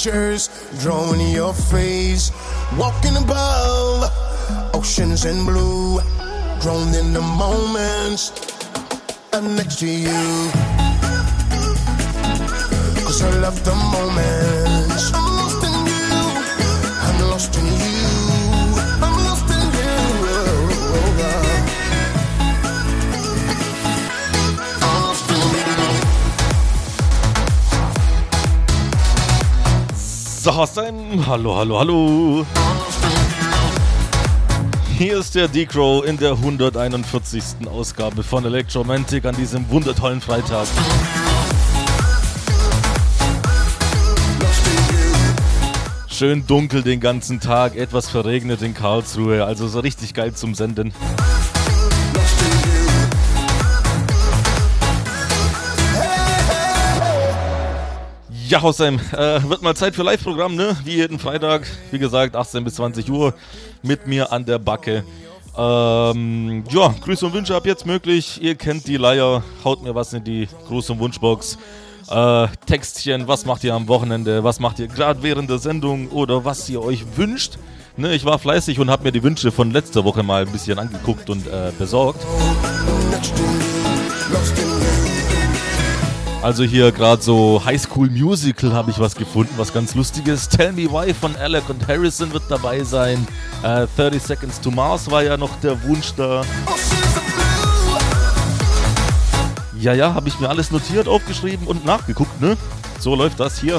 pictures drawing your face, walking above oceans in blue, drawn in the moments. I'm next to you, cause I love the moments. Sahasem, hallo, hallo, hallo. Hier ist der D-Crow in der 141. Ausgabe von Electromantic an diesem wundertollen Freitag. Schön dunkel den ganzen Tag, etwas verregnet in Karlsruhe, also so richtig geil zum Senden. Ja, Hossheim, äh, wird mal Zeit für Live-Programm, ne? Wie jeden Freitag, wie gesagt, 18 bis 20 Uhr mit mir an der Backe. Ähm, ja, Grüße und Wünsche ab jetzt möglich. Ihr kennt die Leier, haut mir was in die Gruß- und Wunschbox. Äh, Textchen, was macht ihr am Wochenende, was macht ihr gerade während der Sendung oder was ihr euch wünscht. Ne, ich war fleißig und habe mir die Wünsche von letzter Woche mal ein bisschen angeguckt und äh, besorgt. Lost. Also hier gerade so High School Musical habe ich was gefunden, was ganz lustiges. Tell Me Why von Alec und Harrison wird dabei sein. Äh, 30 Seconds to Mars war ja noch der Wunsch da. Ja, ja, habe ich mir alles notiert, aufgeschrieben und nachgeguckt, ne? So läuft das hier.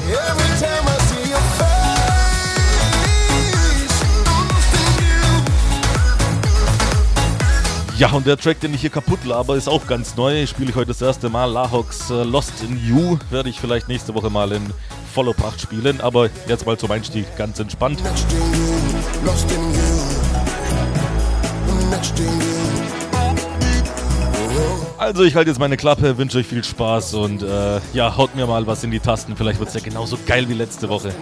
Ja, und der Track, den ich hier kaputt laber, ist auch ganz neu. Spiele ich heute das erste Mal. Lahox äh, Lost in You werde ich vielleicht nächste Woche mal in voller Pracht spielen. Aber jetzt mal zum Einstieg ganz entspannt. Next to you, lost in you. Next to you. Also ich halte jetzt meine Klappe, wünsche euch viel Spaß und äh, ja, haut mir mal was in die Tasten. Vielleicht wird es ja genauso geil wie letzte Woche.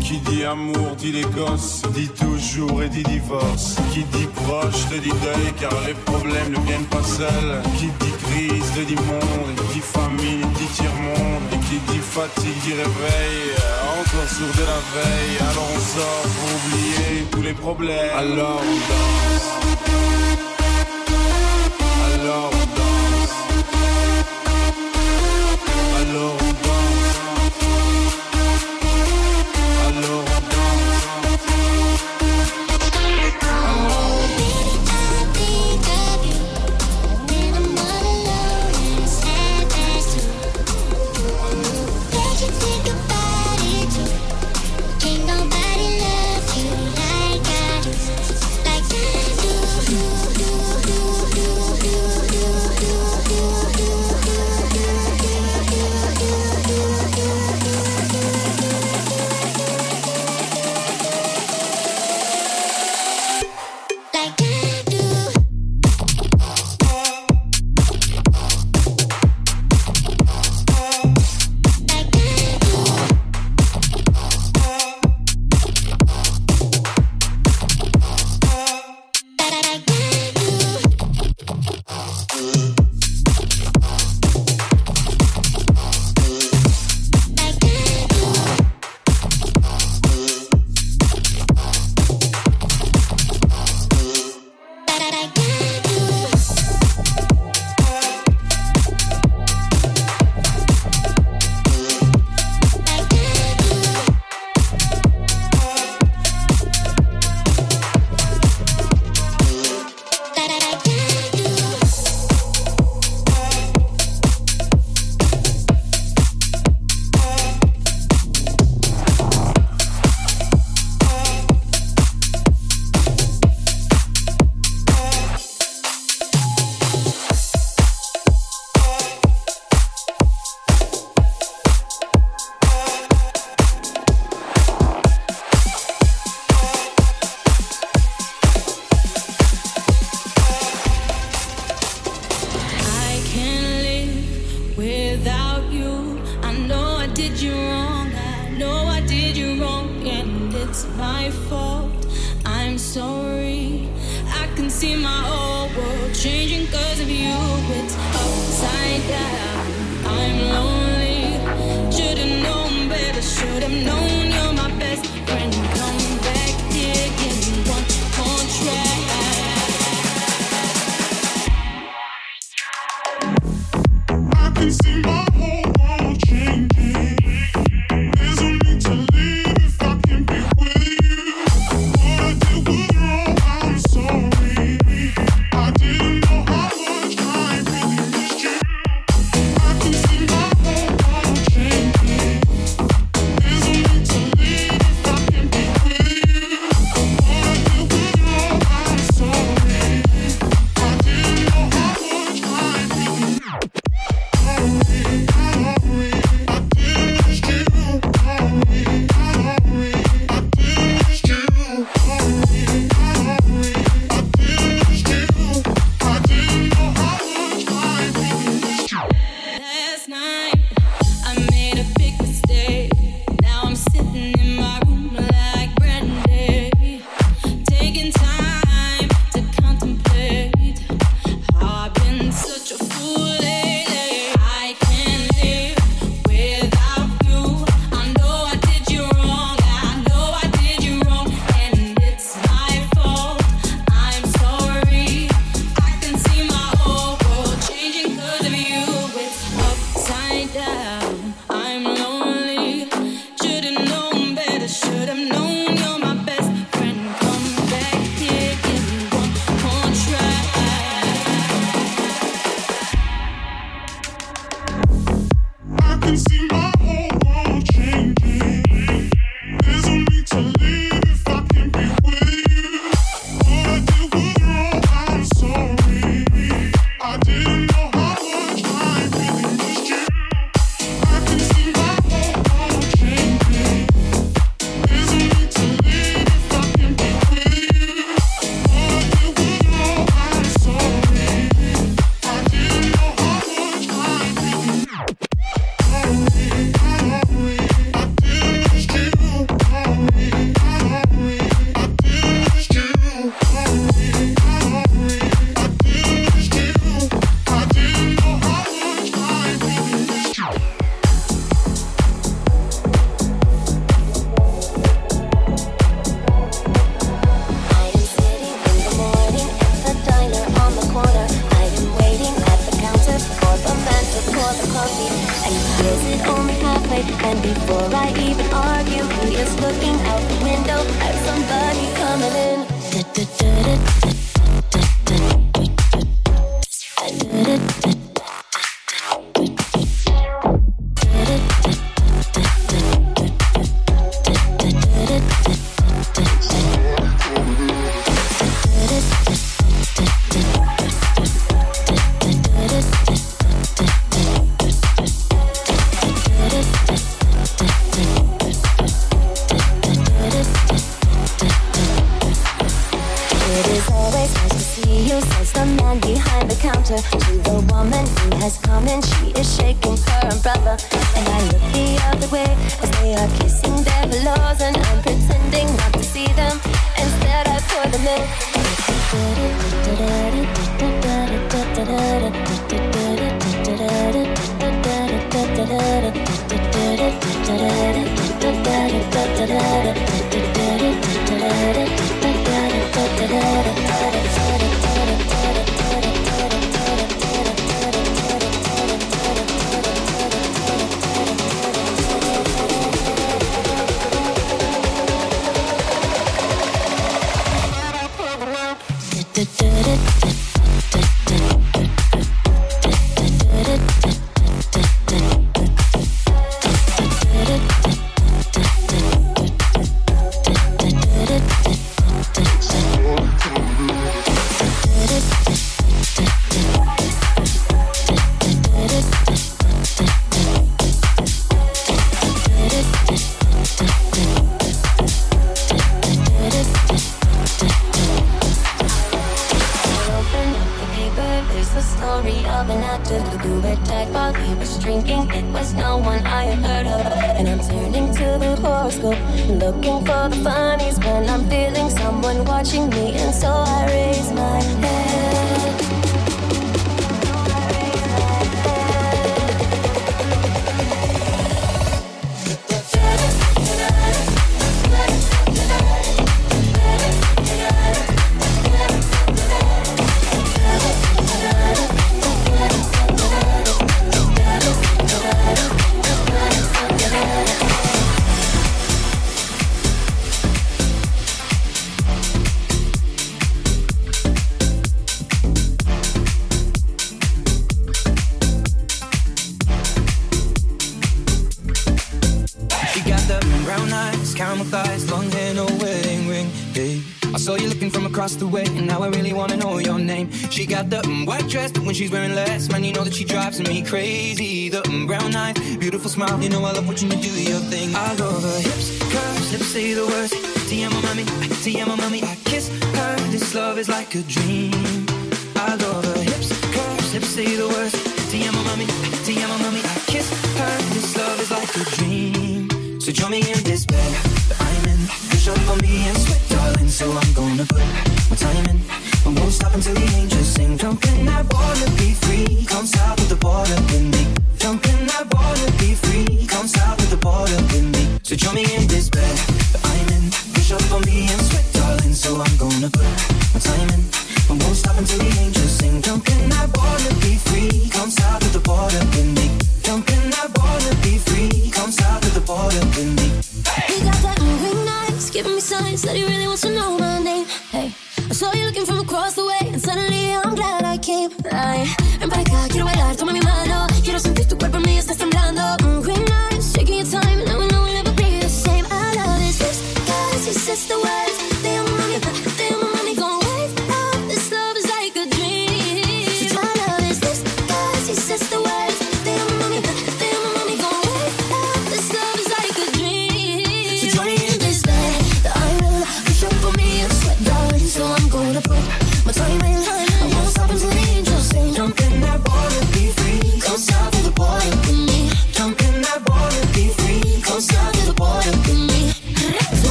Qui dit amour dit les gosses Dit toujours et dit divorce. Qui dit proche te dit deuil Car les problèmes ne viennent pas seuls. Qui dit crise te dit monde Et dit famine dit tiers-monde. Et qui dit fatigue dit réveil Encore sourd de la veille. Alors on sort pour oublier tous les problèmes. Alors on danse. Alors on danse. Alors on danse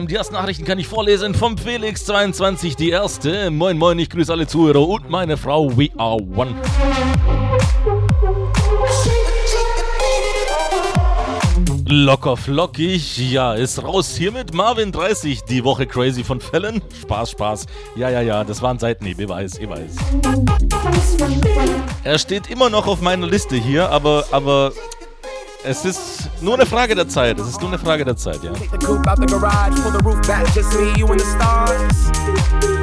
Time. Die ersten Nachrichten kann ich vorlesen vom Felix22, die erste. Moin, moin, ich grüße alle Zuhörer und meine Frau. We are one. Locker flockig, ja, ist raus hier mit Marvin 30, die Woche crazy von Fällen. Spaß, Spaß. Ja, ja, ja, das waren Seitenhieb, ich weiß, ich weiß. Er steht immer noch auf meiner Liste hier, aber, aber es ist out the garage, pull the roof back, just me, you and the stars.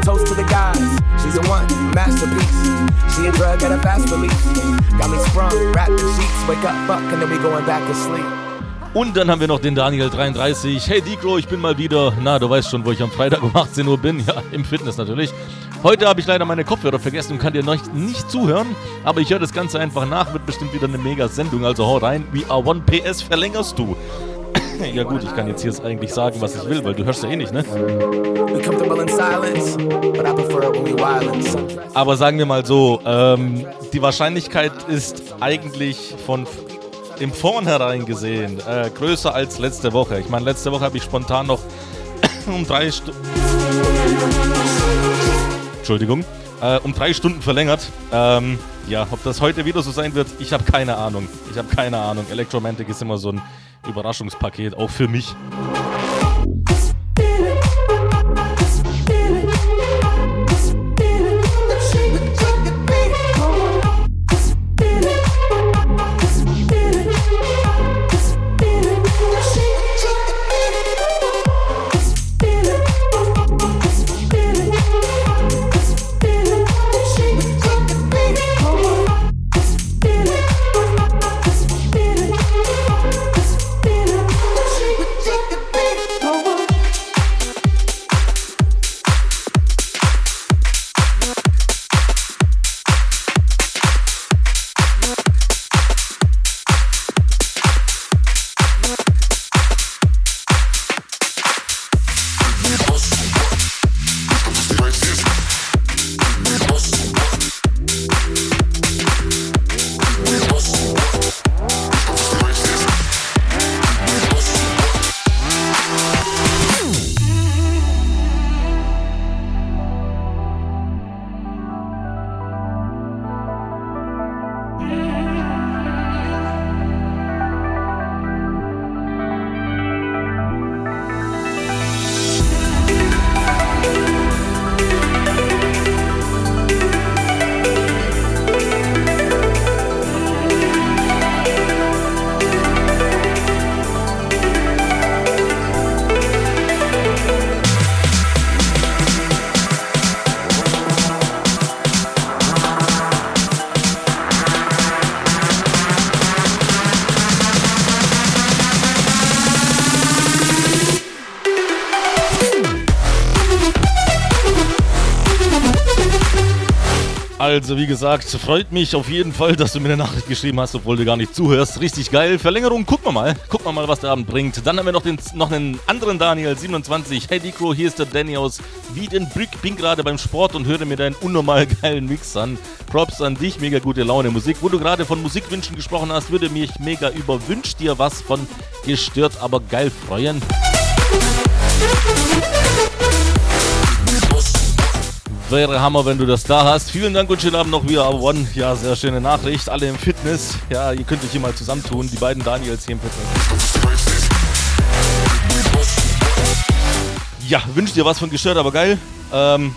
Toast to the guys, she's a one, masterpiece. She a drug at a fast release. Got me sprung, wrapped in sheets, wake up, fuck, and then we going back to sleep. Und dann haben wir noch den Daniel33. Hey Dikro, ich bin mal wieder. Na, du weißt schon, wo ich am Freitag um 18 Uhr bin. Ja, im Fitness natürlich. Heute habe ich leider meine Kopfhörer vergessen und kann dir noch nicht zuhören. Aber ich höre das Ganze einfach nach. Wird bestimmt wieder eine mega Sendung. Also hau rein. Wie A1 PS verlängerst du. ja gut, ich kann jetzt hier eigentlich sagen, was ich will, weil du hörst ja eh nicht, ne? We we. Aber sagen wir mal so, ähm, die Wahrscheinlichkeit ist eigentlich von im Vornherein gesehen äh, größer als letzte Woche. Ich meine, letzte Woche habe ich spontan noch um drei Stunden. Entschuldigung. Äh, um drei Stunden verlängert. Ähm, ja, ob das heute wieder so sein wird, ich habe keine Ahnung. Ich habe keine Ahnung. Electromantic ist immer so ein Überraschungspaket, auch für mich. Wie gesagt, freut mich auf jeden Fall, dass du mir eine Nachricht geschrieben hast, obwohl du gar nicht zuhörst. Richtig geil. Verlängerung, gucken wir mal. Gucken wir mal, was der Abend bringt. Dann haben wir noch, den, noch einen anderen Daniel, 27. Hey Dikro, hier ist der Danny aus Wiedenbrück. Bin gerade beim Sport und höre mir deinen unnormal geilen Mix an. Props an dich, mega gute Laune Musik. Wo du gerade von Musikwünschen gesprochen hast, würde mich mega über Wünsch dir was von gestört, aber geil freuen. Wäre Hammer, wenn du das da hast. Vielen Dank und schönen Abend noch wieder, One. Ja, sehr schöne Nachricht. Alle im Fitness. Ja, ihr könnt euch hier mal zusammentun. Die beiden Daniels hier im Fitness. Ja, wünscht dir was von gestört, aber geil. Ähm,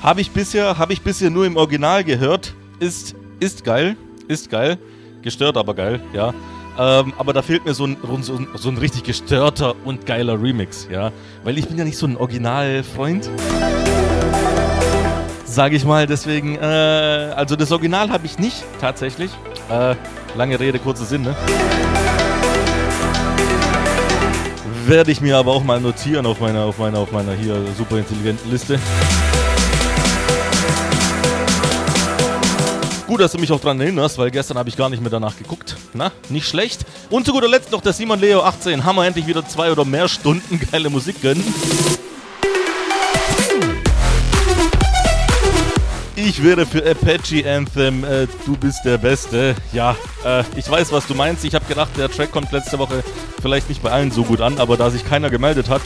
habe ich bisher, habe ich bisher nur im Original gehört. Ist, ist geil, ist geil. Gestört, aber geil, ja. Ähm, aber da fehlt mir so ein, so, ein, so ein richtig gestörter und geiler Remix, ja. Weil ich bin ja nicht so ein Originalfreund sage ich mal. Deswegen, äh, also das Original habe ich nicht tatsächlich. Äh, lange Rede, kurzer Sinn, ne? Werde ich mir aber auch mal notieren auf meiner, auf meiner, auf meiner hier super intelligenten Liste. Gut, dass du mich auch dran erinnerst, weil gestern habe ich gar nicht mehr danach geguckt. Na, nicht schlecht. Und zu guter Letzt noch der Simon Leo 18. Haben wir endlich wieder zwei oder mehr Stunden geile Musik gönnen. Ich wäre für Apache Anthem, äh, du bist der Beste. Ja, äh, ich weiß, was du meinst. Ich habe gedacht, der Track kommt letzte Woche vielleicht nicht bei allen so gut an, aber da sich keiner gemeldet hat,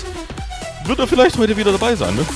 wird er vielleicht heute wieder dabei sein, ne?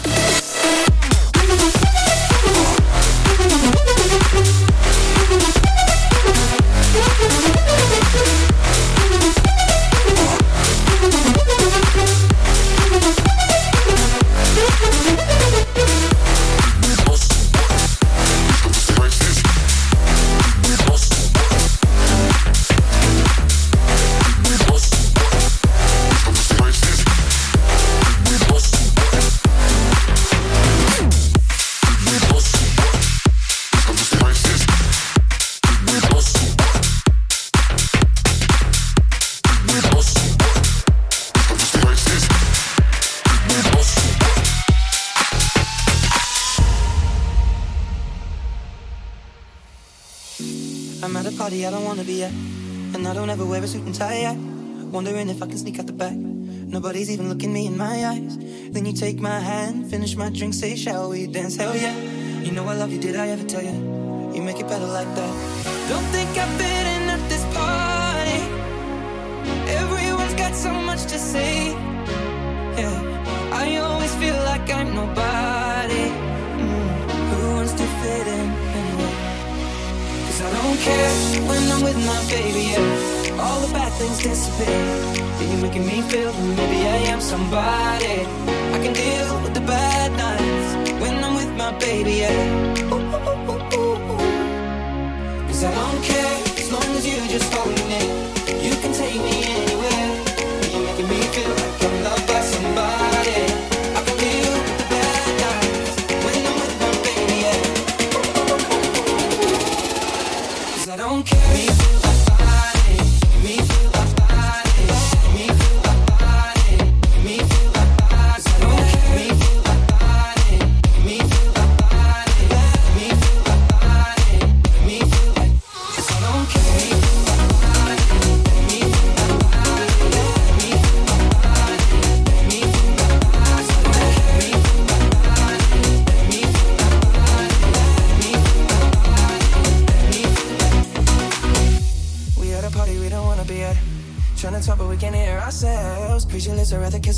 Wear a suit and tie yet. Wondering if I can sneak out the back. Nobody's even looking me in my eyes. Then you take my hand, finish my drink, say, Shall we dance? Hell yeah. You know I love you, did I ever tell you? You make it better like that. Don't think I fit in at this party. Everyone's got so much to say. Yeah, I always feel like I'm nobody. Mm, who wants to fit in anyway? Cause I don't care when I'm with my baby. Yeah. All the bad things disappear. You're making me feel that maybe I am somebody. I can deal with the bad nights when I'm with my baby. Yeah. Cause I don't care as long as you just hold me. You can take me anywhere. You're making me feel like I'm loved by somebody. I can deal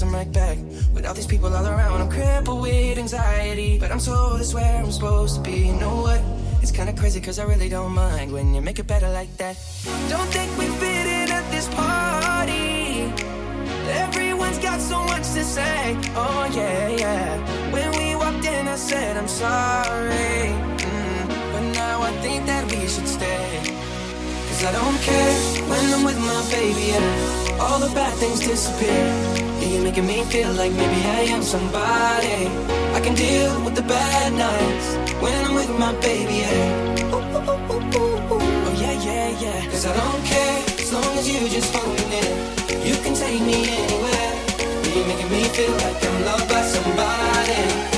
Rather right back. With all these people all around, I'm crippled with anxiety. But I'm told it's where I'm supposed to be. You know what? It's kinda crazy, cause I really don't mind when you make it better like that. Don't think we fit in at this party. Everyone's got so much to say. Oh, yeah, yeah. When we walked in, I said, I'm sorry. Mm, but now I think that we should stay. Cause I don't care when I'm with my baby. All the bad things disappear. Yeah, you're making me feel like maybe I am somebody. I can deal with the bad nights when I'm with my baby, yeah. Ooh, ooh, ooh, ooh, ooh. Oh, yeah, yeah, yeah. Cause I don't care as long as you just hold it. You can take me anywhere. Yeah, you're making me feel like I'm loved by somebody.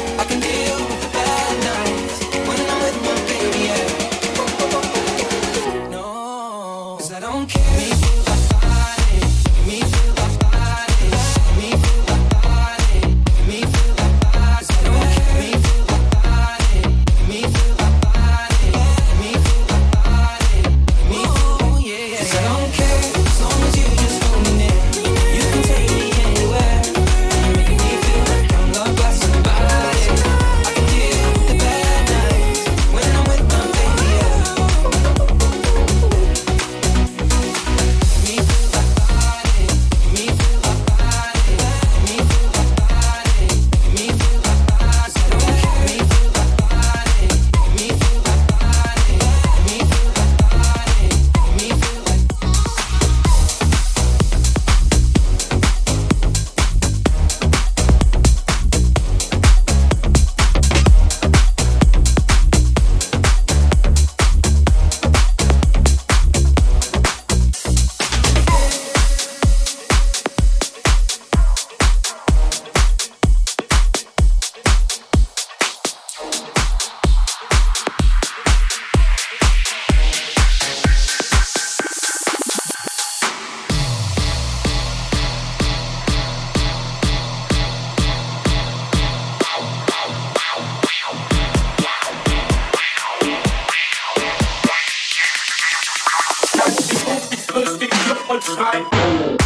Right.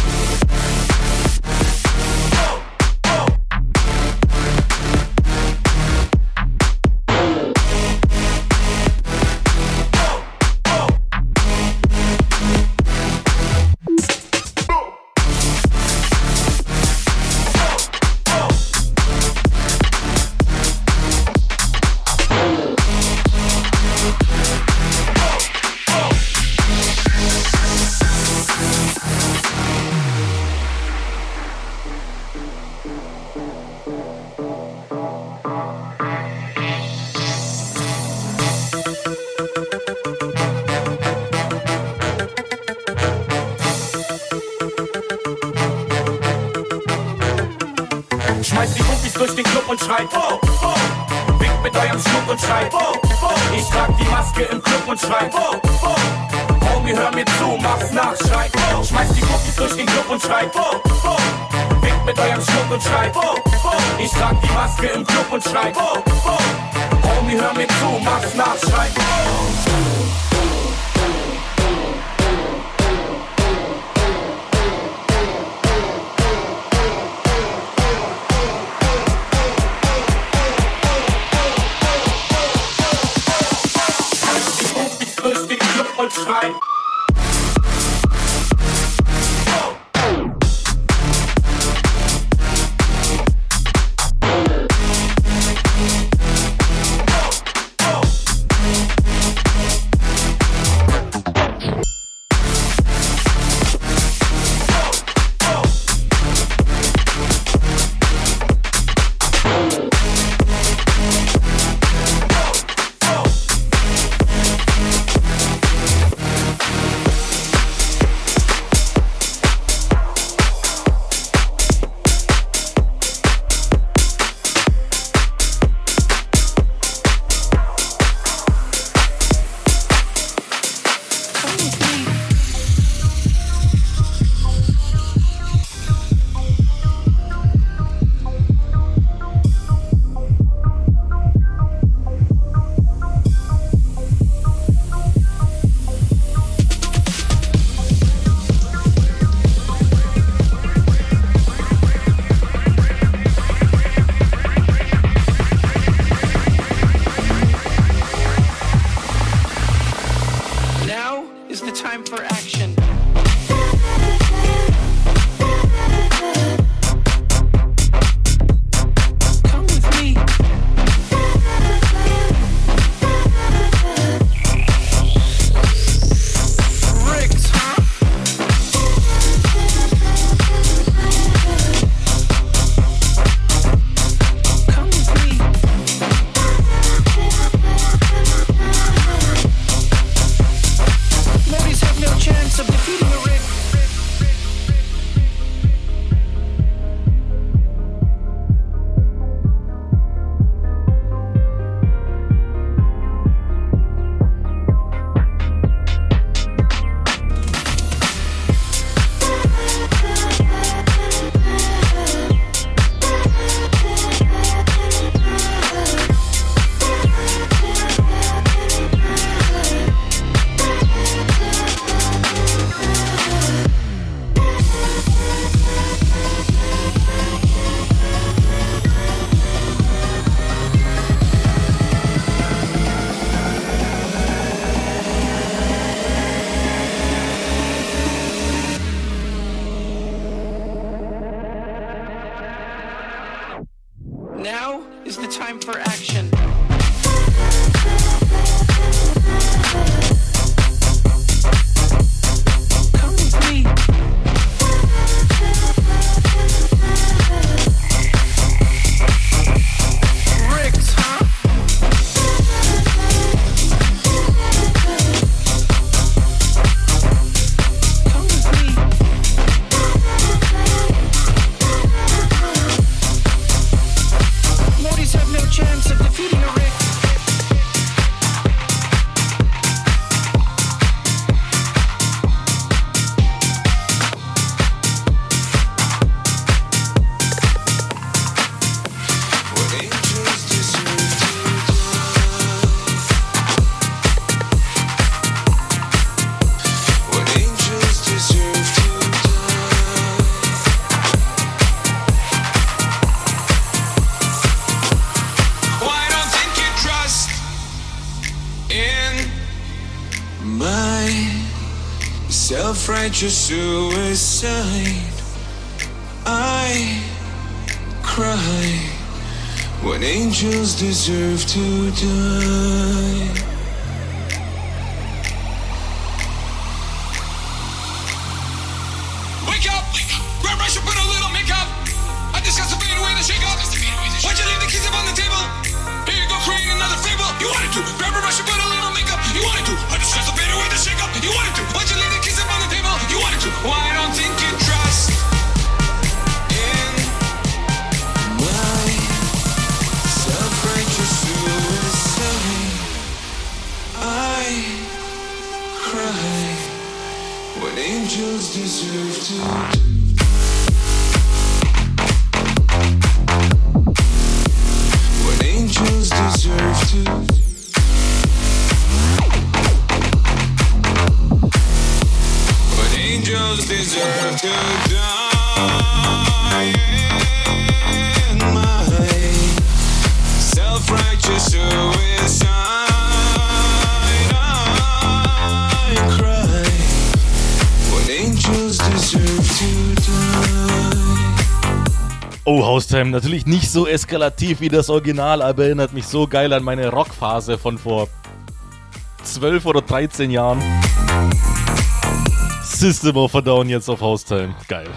just soon. Haustime, natürlich nicht so eskalativ wie das Original, aber erinnert mich so geil an meine Rockphase von vor 12 oder 13 Jahren. System of a Down jetzt auf Haustime. Geil.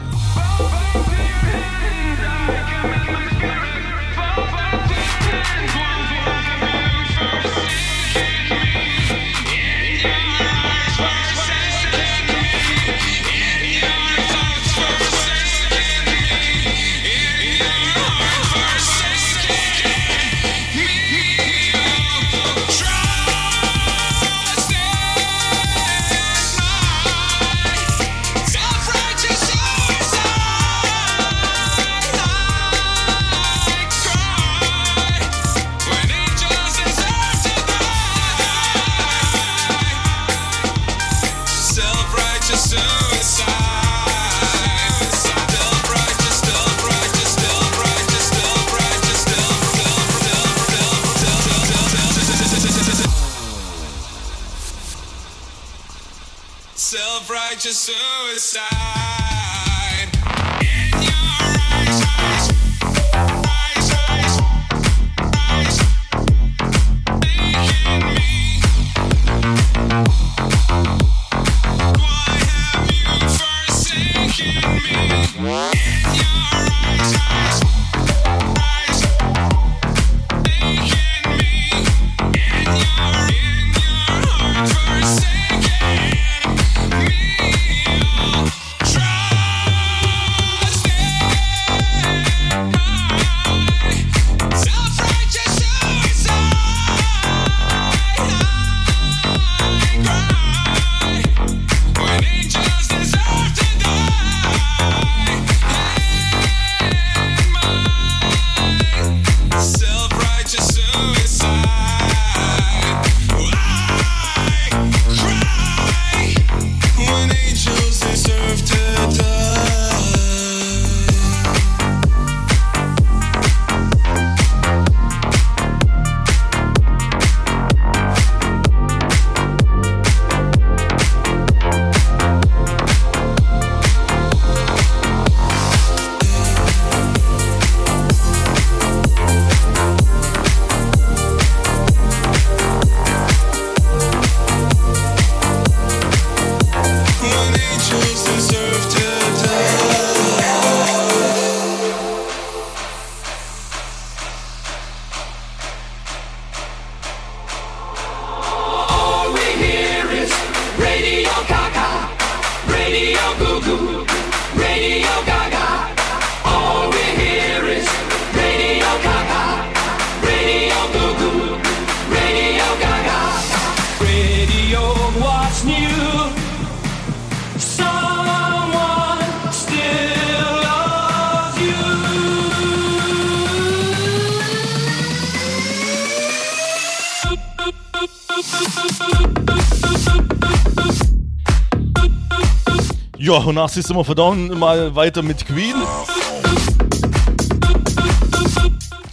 Und nach System Down mal weiter mit Queen.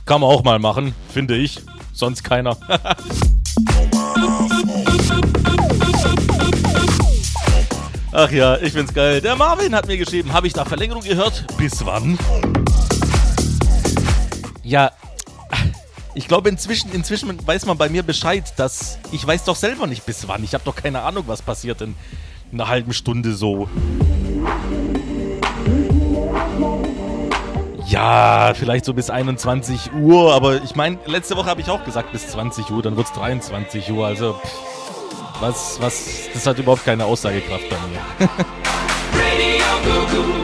Kann man auch mal machen, finde ich. Sonst keiner. Ach ja, ich find's geil. Der Marvin hat mir geschrieben, habe ich da Verlängerung gehört? Bis wann? Ja, ich glaube inzwischen, inzwischen weiß man bei mir Bescheid, dass ich weiß doch selber nicht bis wann. Ich habe doch keine Ahnung, was passiert in einer halben Stunde so. Ja, vielleicht so bis 21 Uhr, aber ich meine, letzte Woche habe ich auch gesagt bis 20 Uhr, dann wird's 23 Uhr, also pff, was, was, das hat überhaupt keine Aussagekraft bei mir.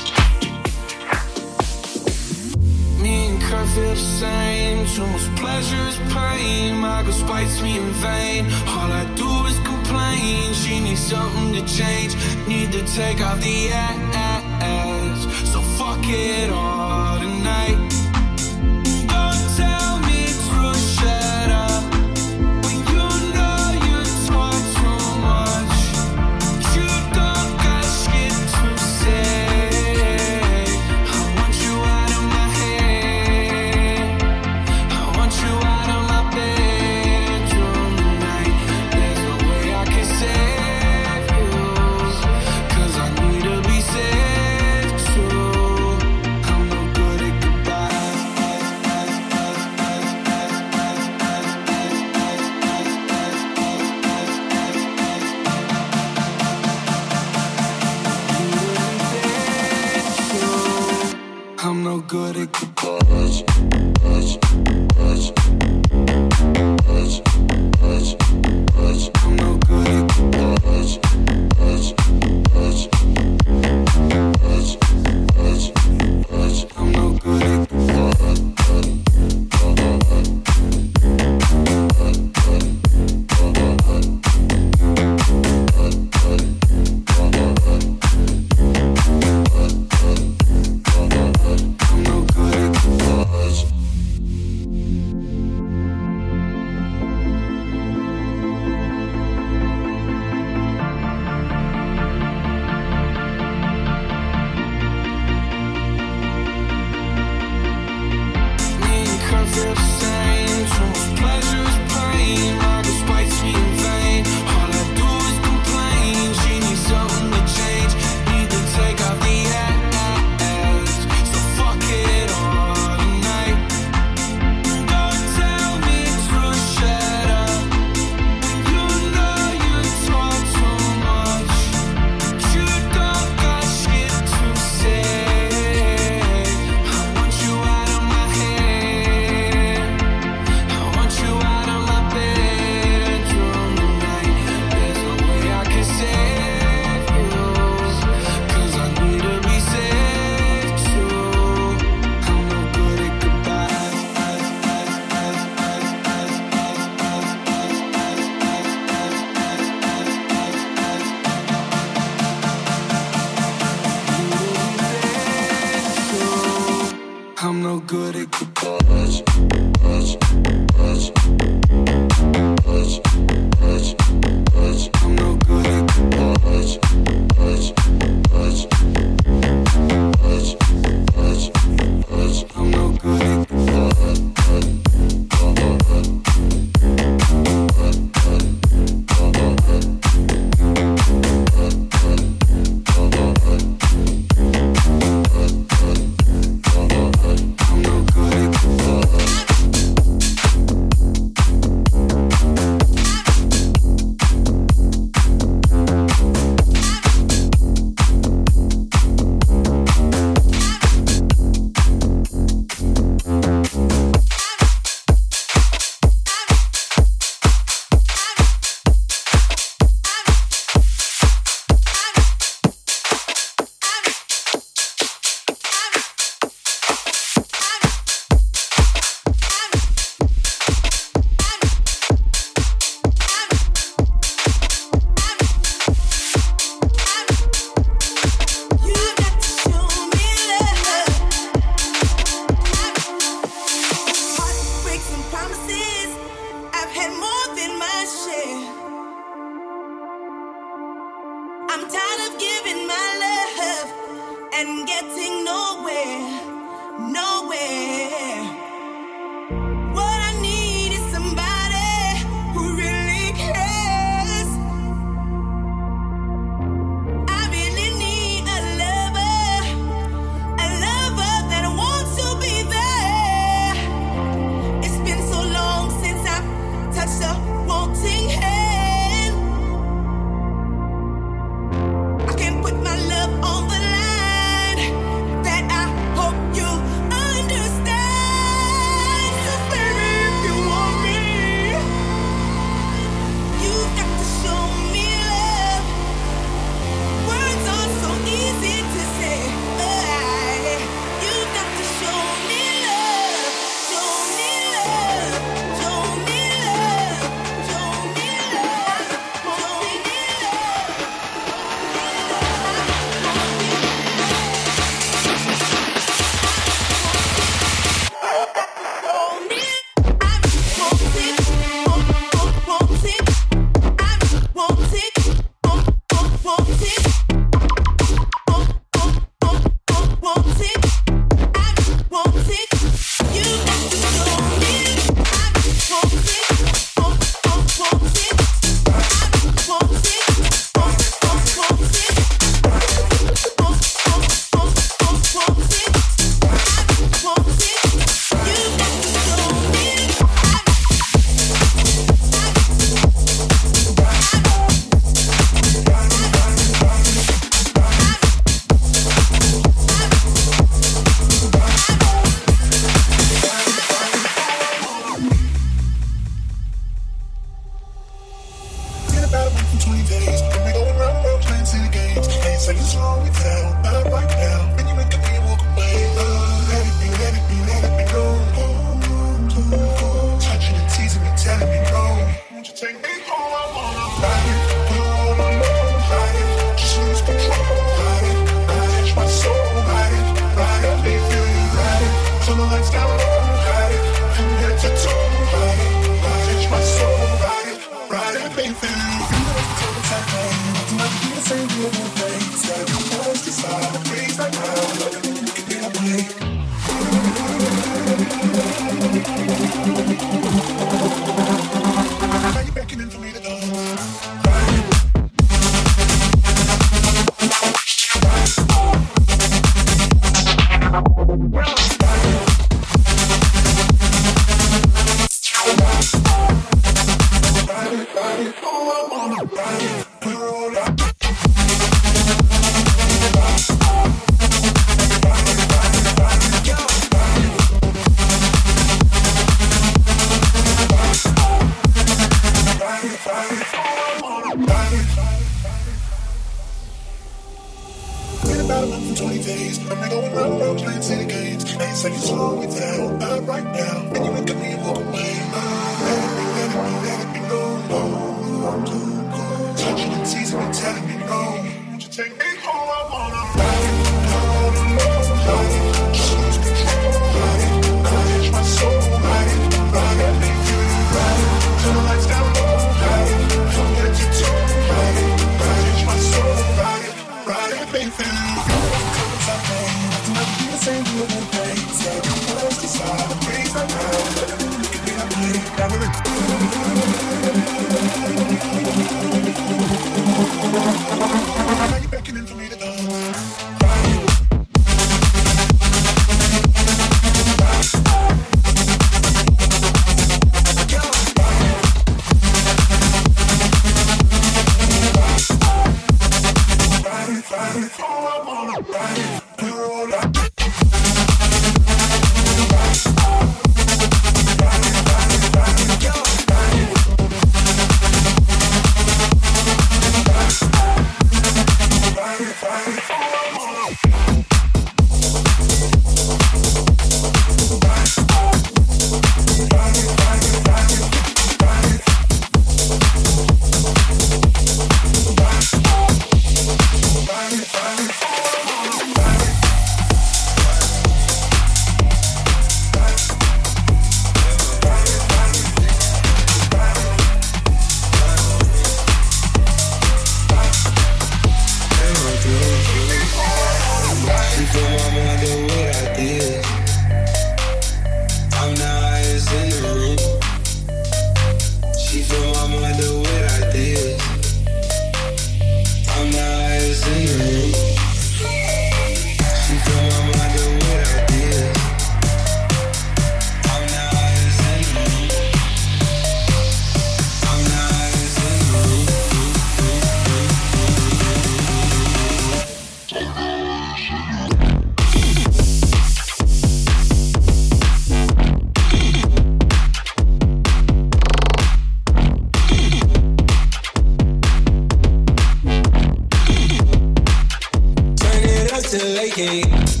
make.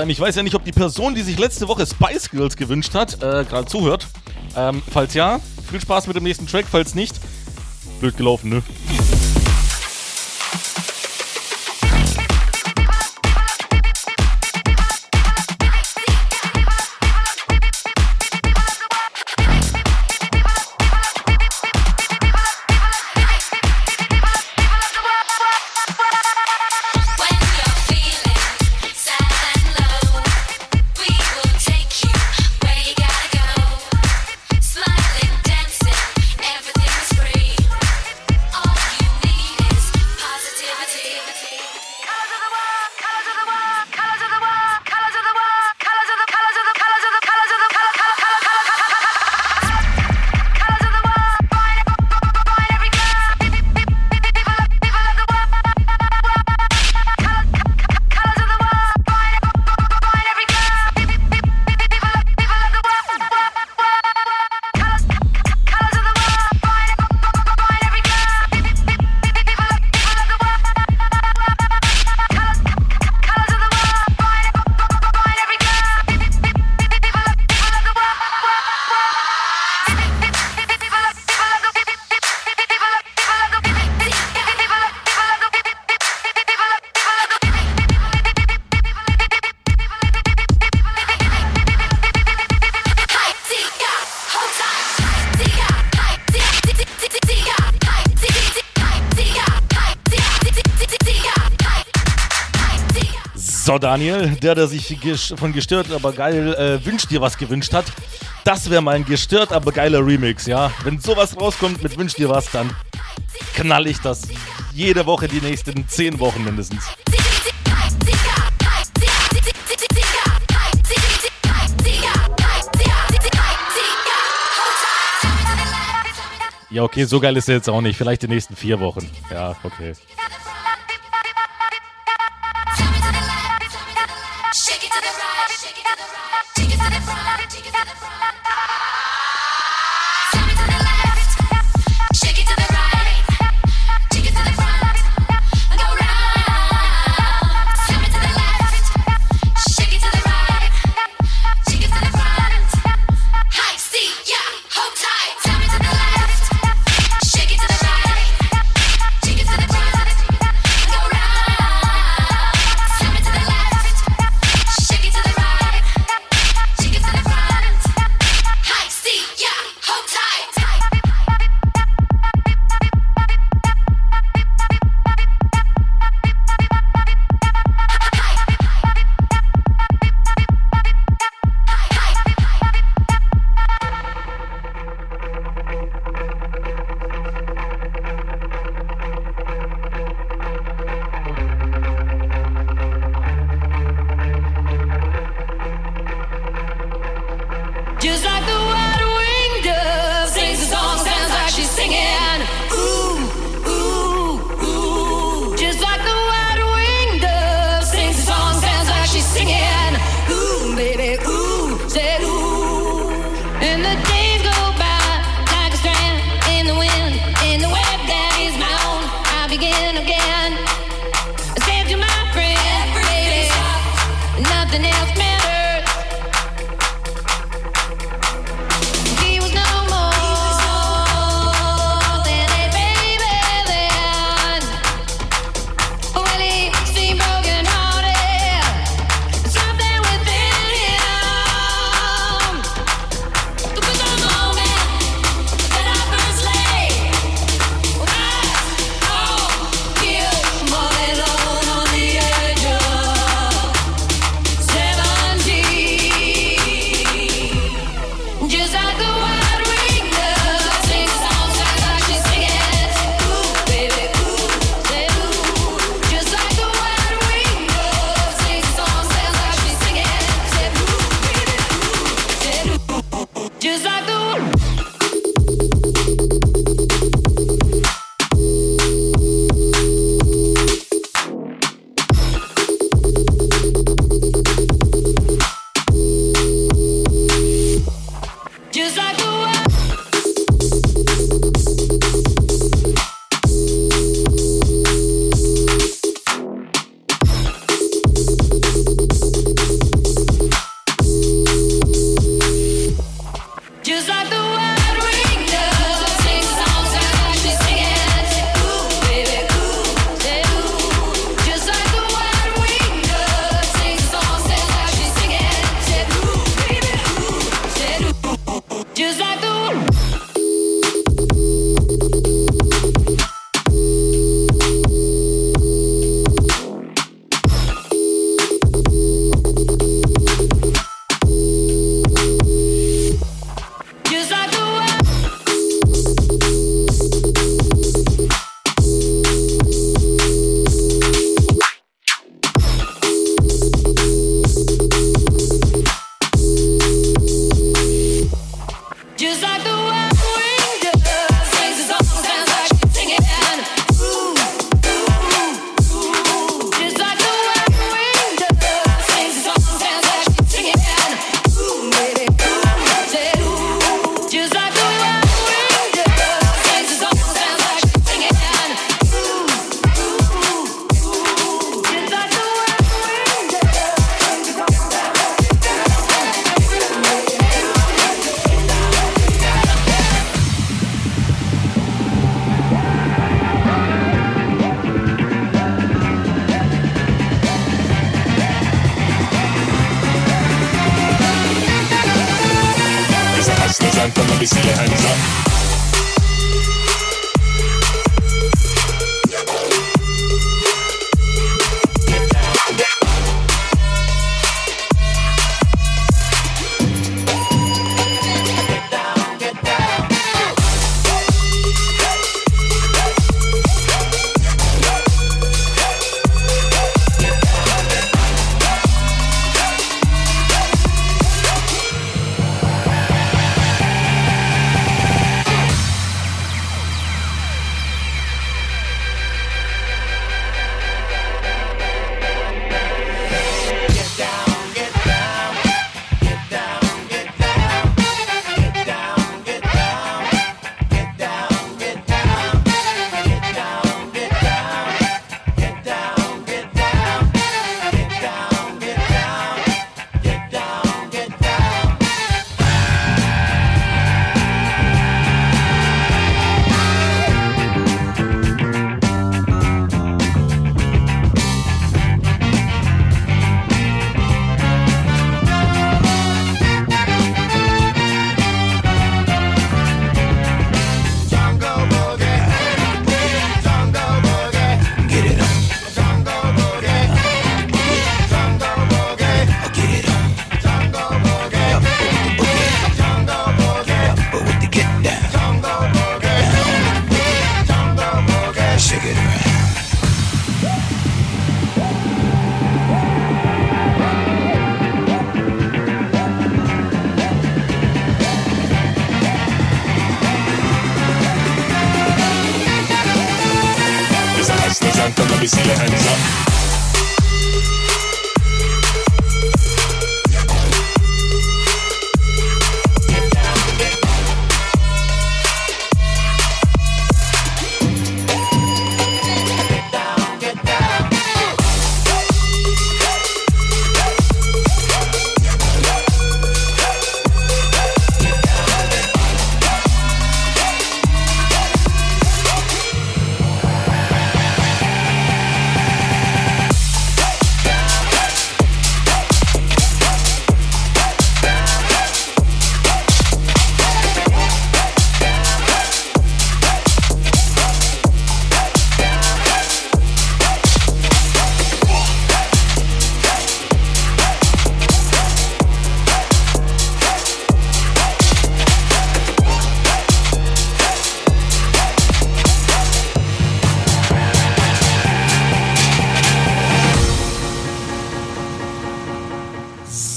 Sam, ich weiß ja nicht, ob die Person, die sich letzte Woche Spice Girls gewünscht hat, äh, gerade zuhört. Ähm, falls ja, viel Spaß mit dem nächsten Track. Falls nicht, blöd gelaufen, ne? Daniel, der, der sich von gestört, aber geil äh, wünscht dir was gewünscht hat, das wäre mein gestört, aber geiler Remix, ja. Wenn sowas rauskommt mit wünscht dir was, dann knall ich das jede Woche die nächsten zehn Wochen mindestens. Ja, okay, so geil ist er jetzt auch nicht. Vielleicht die nächsten vier Wochen. Ja, okay.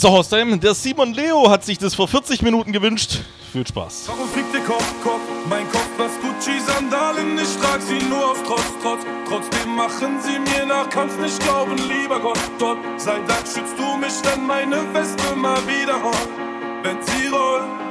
So, Hostheim, der Simon Leo hat sich das vor 40 Minuten gewünscht. Viel Spaß. Warum fliegt der Kopf, Kopf, mein Kopf, was Gucci-Sandalen, ich trag sie nur auf Trotz, Trotz. Trotzdem machen sie mir nach, kannst nicht glauben, lieber Gott, Gott. Sei Dank schützt du mich, denn meine Weste mal wieder rollt, wenn sie rollt.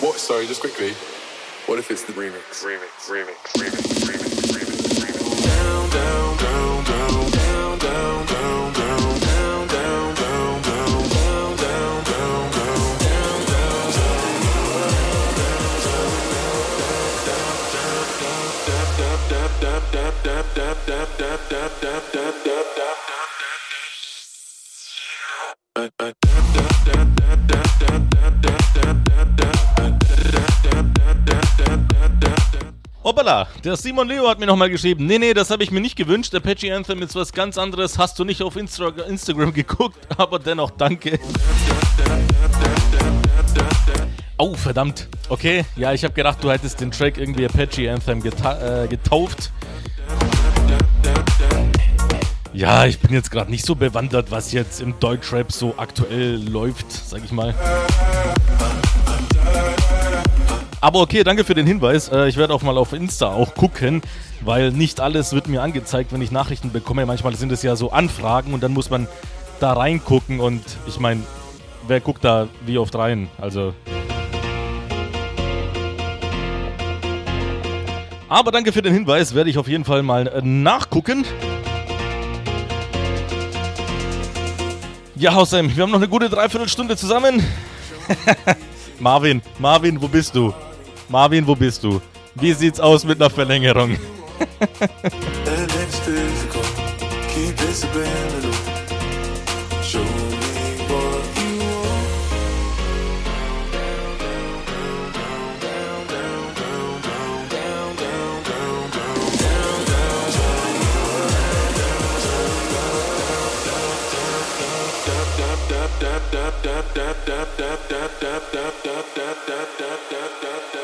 What? Sorry, just quickly. What if it's the remix? Remix, remix, remix, remix, remix, remix. Down, down, down, down, down, down, down, down, Hoppala, der Simon Leo hat mir nochmal geschrieben. Nee, nee, das habe ich mir nicht gewünscht. Apache Anthem ist was ganz anderes. Hast du nicht auf Instra Instagram geguckt, aber dennoch danke. Oh, verdammt. Okay, ja, ich habe gedacht, du hättest den Track irgendwie Apache Anthem geta äh, getauft. Ja, ich bin jetzt gerade nicht so bewandert, was jetzt im Deutschrap so aktuell läuft, sag ich mal. Aber okay, danke für den Hinweis. Äh, ich werde auch mal auf Insta auch gucken, weil nicht alles wird mir angezeigt, wenn ich Nachrichten bekomme. Manchmal sind es ja so Anfragen und dann muss man da reingucken und ich meine, wer guckt da wie oft rein? Also. Aber danke für den Hinweis, werde ich auf jeden Fall mal äh, nachgucken. Ja, Hausheim, wir haben noch eine gute Dreiviertelstunde zusammen. Marvin, Marvin, wo bist du? Marvin, wo bist du? Wie sieht's aus mit einer Verlängerung? dap dap dap dap dap dap dap dap dap dap dap dap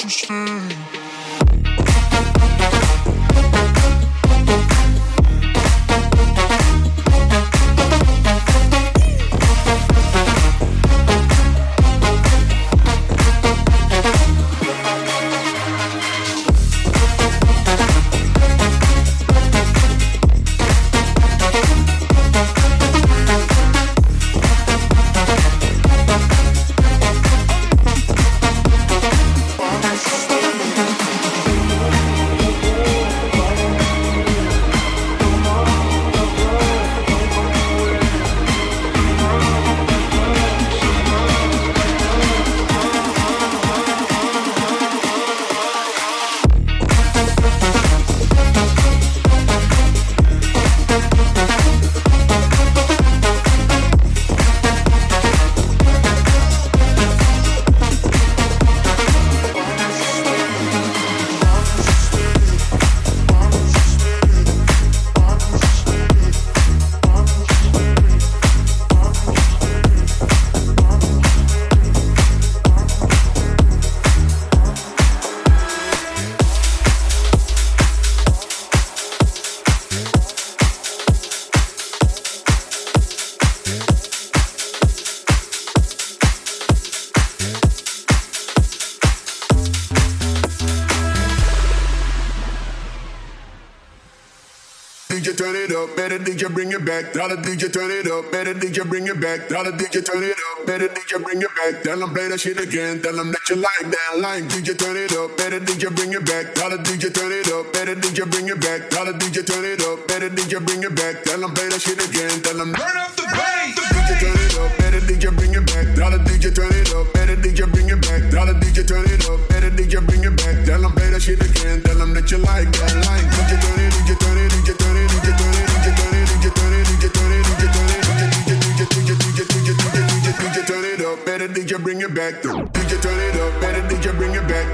interested. Back. The DJ turn it up. Better DJ bring it back. The DJ turn it up. Better DJ bring it back. Tell them play that shit again. Tell them that you like that line. DJ turn it up. Better DJ bring it back. The DJ turn it up. Better DJ bring it back. Tell the DJ turn it up. Better DJ bring it back. Tell them play that shit again. Tell them turn up bring it back. Though. DJ turn it up. Better DJ bring it back.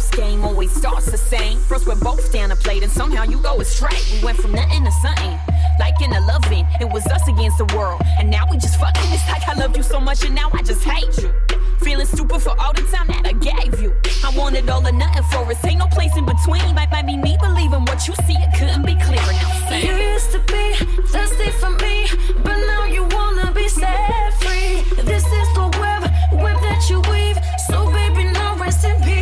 Mouse game always starts the same. First we're both down a plate and somehow you go astray. We went from nothing to something. Like in the loving, it was us against the world. And now we just fucking. It's like I loved you so much and now I just hate you. Feeling stupid for all the time that I gave you. I wanted all or nothing for us. Ain't no place in between. Might, might be me believing what you see. It couldn't be clearer now. Say. You used to be thirsty for me, but now you wanna be set free. This is the web, web that you weave. So baby, now rest in peace.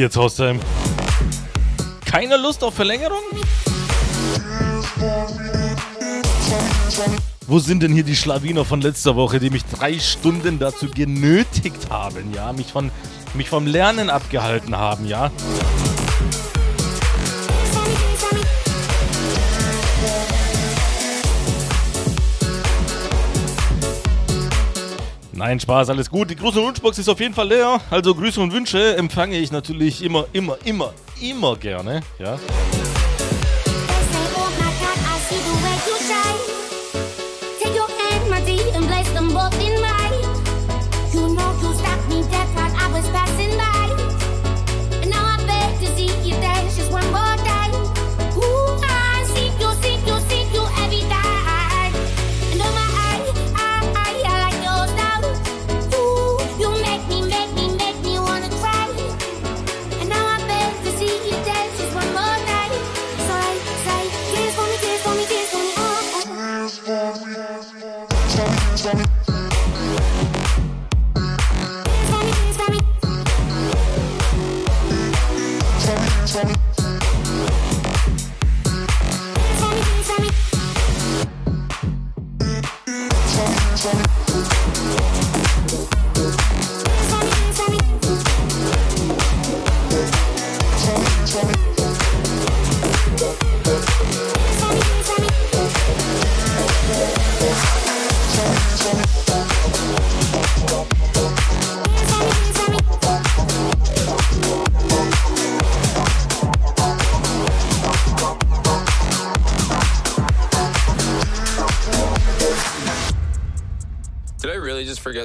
Jetzt, Haustime? Keine Lust auf Verlängerung? Wo sind denn hier die Schlawiner von letzter Woche, die mich drei Stunden dazu genötigt haben, ja? Mich, von, mich vom Lernen abgehalten haben, ja? Nein, Spaß, alles gut. Die große Wunschbox ist auf jeden Fall leer. Also Grüße und Wünsche empfange ich natürlich immer, immer, immer, immer gerne. Ja.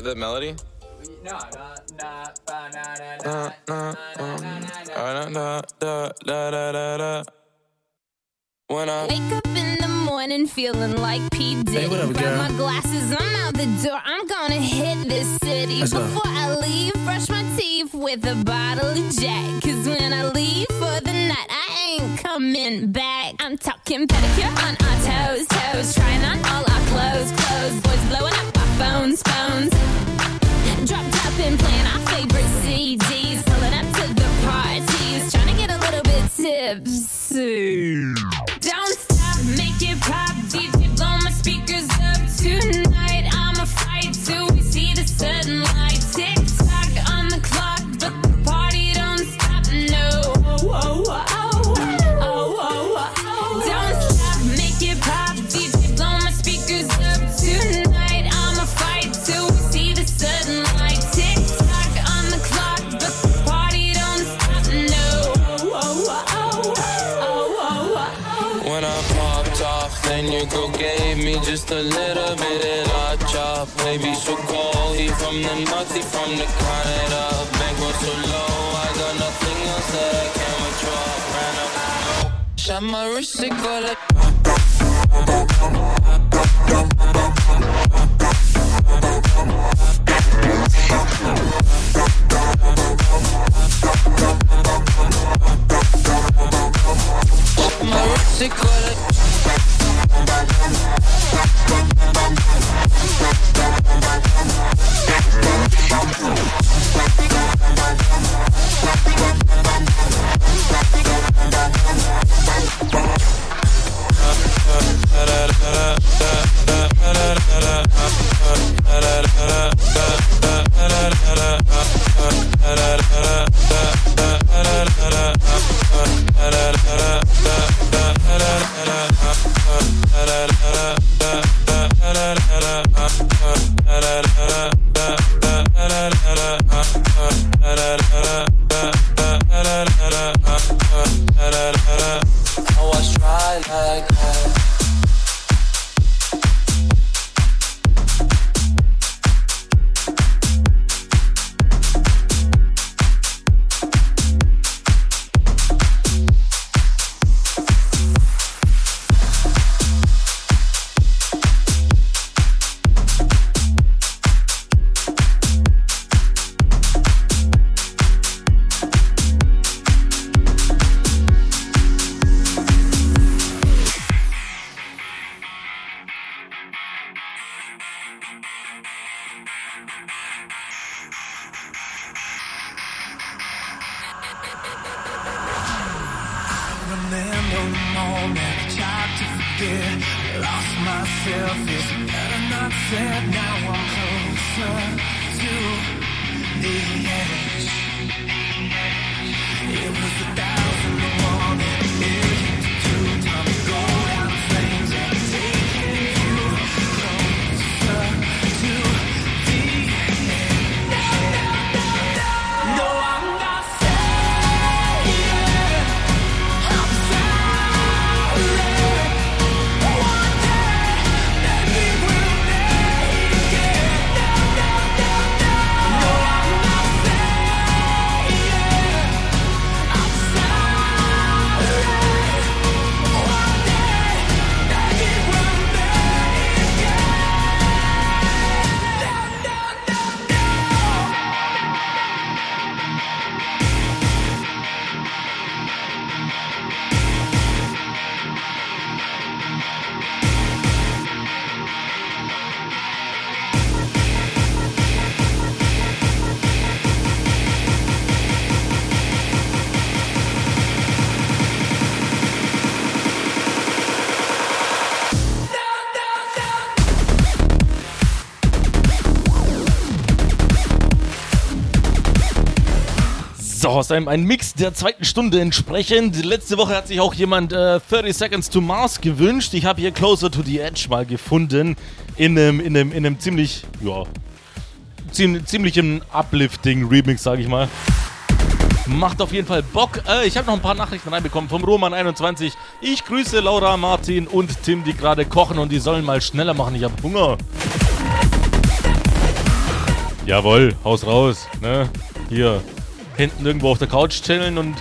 that melody? just a little bit of hot chop. Baby, so cold, he from the north, he from the Canada. Bank was so low, I got nothing else that I can withdraw. Ran up, shot my wrist, it got like. My wrist, it got. Aus einem ein Mix der zweiten Stunde entsprechend. Letzte Woche hat sich auch jemand äh, 30 Seconds to Mars gewünscht. Ich habe hier Closer to the Edge mal gefunden. In einem, in einem, in einem ziemlich, ja, ziemlich, ziemlichen Uplifting-Remix, sage ich mal. Macht auf jeden Fall Bock. Äh, ich habe noch ein paar Nachrichten reinbekommen vom Roman21. Ich grüße Laura, Martin und Tim, die gerade kochen und die sollen mal schneller machen. Ich habe Hunger. Jawohl, Haus raus. Ne? Hier, hinten irgendwo auf der Couch chillen und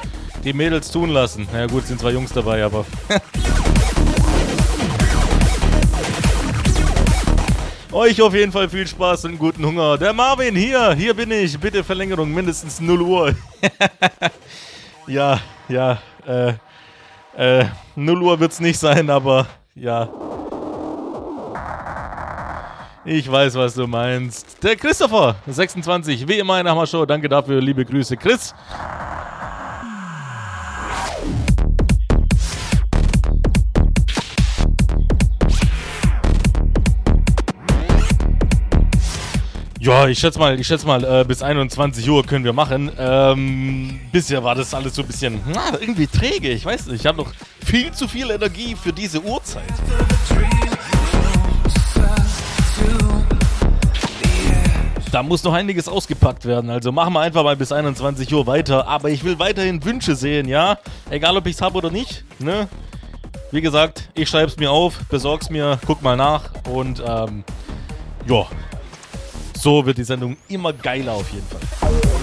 die Mädels tun lassen. Na ja, gut, sind zwei Jungs dabei, aber. Euch auf jeden Fall viel Spaß und guten Hunger. Der Marvin hier, hier bin ich. Bitte Verlängerung, mindestens 0 Uhr. ja, ja, äh, äh, 0 Uhr wird's nicht sein, aber ja. Ich weiß, was du meinst. Der Christopher, 26, wie immer in der Hammer-Show. Danke dafür, liebe Grüße, Chris. Ja, ich schätze mal, ich schätze mal, äh, bis 21 Uhr können wir machen. Ähm, bisher war das alles so ein bisschen, na, irgendwie träge. Ich weiß nicht, ich habe noch viel zu viel Energie für diese Uhrzeit. Da muss noch einiges ausgepackt werden. Also machen wir einfach mal bis 21 Uhr weiter. Aber ich will weiterhin Wünsche sehen, ja? Egal, ob ich es habe oder nicht. Ne? Wie gesagt, ich schreibe es mir auf, besorg's mir, guck mal nach. Und ähm, ja, so wird die Sendung immer geiler auf jeden Fall.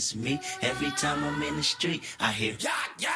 it's me. Every time I'm in the street, I hear. Yeah, yeah.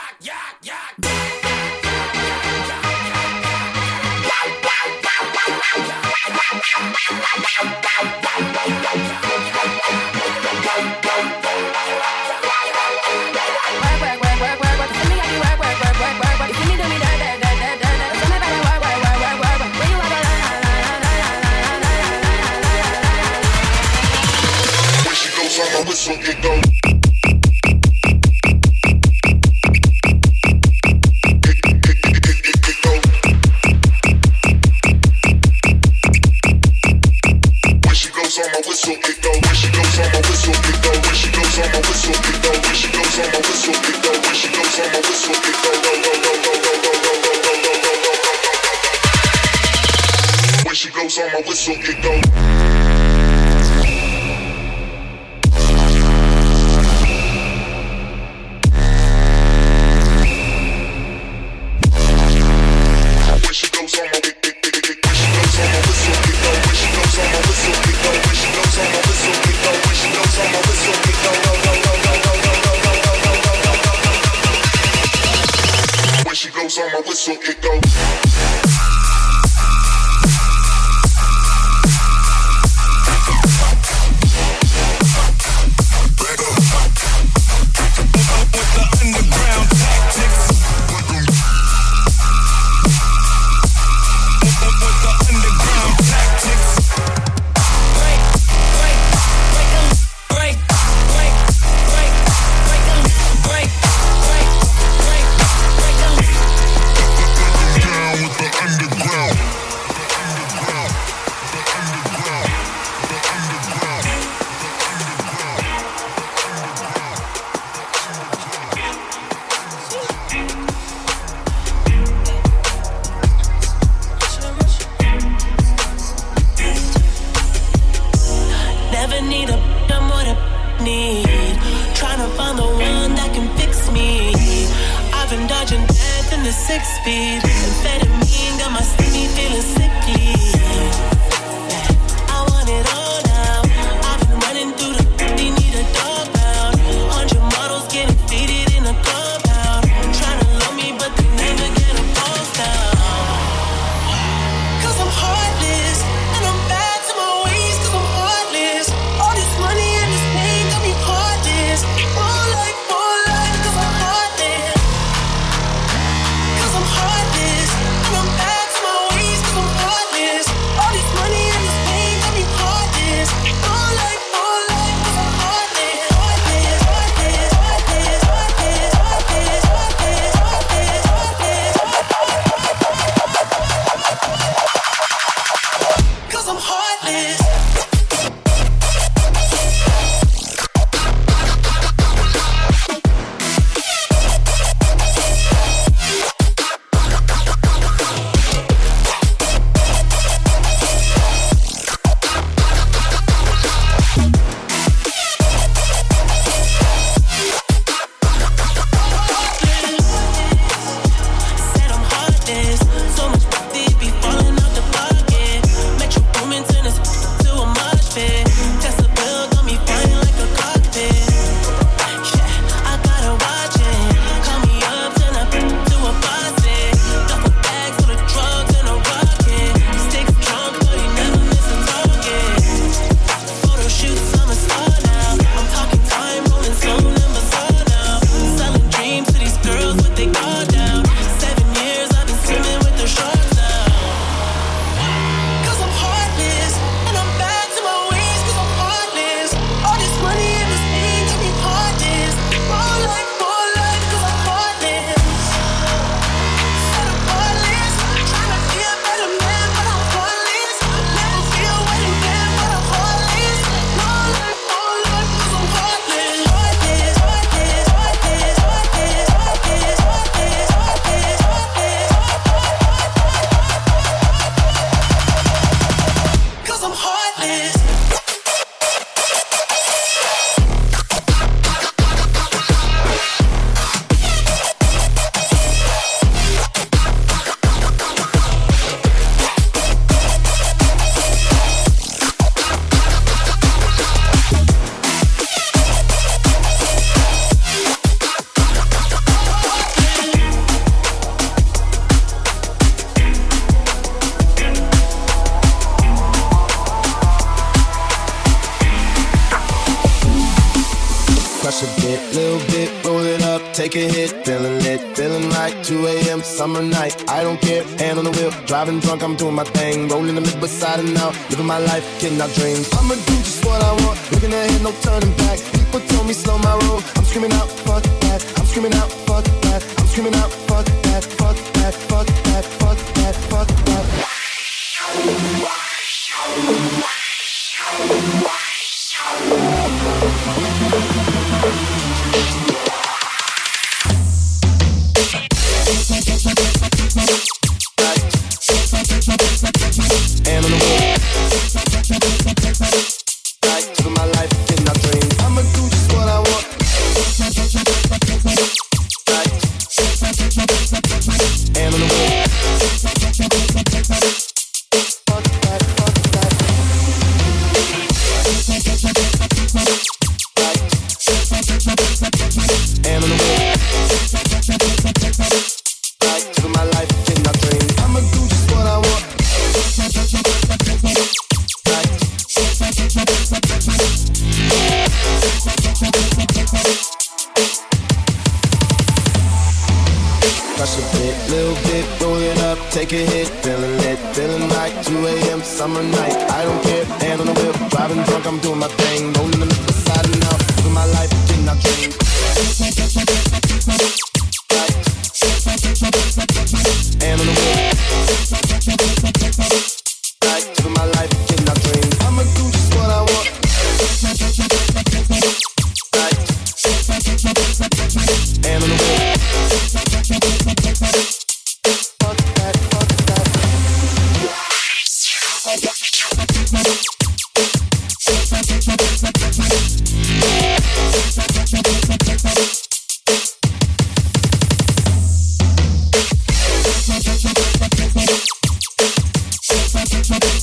summer night. I don't care, hand on the wheel, driving drunk, I'm doing my thing. Rolling the mid beside and out, living my life, getting out dreams. I'ma do just what I want, looking ahead, no turning back. People tell me slow my roll, I'm screaming out, fuck that. I'm screaming out, fuck that. I'm screaming out.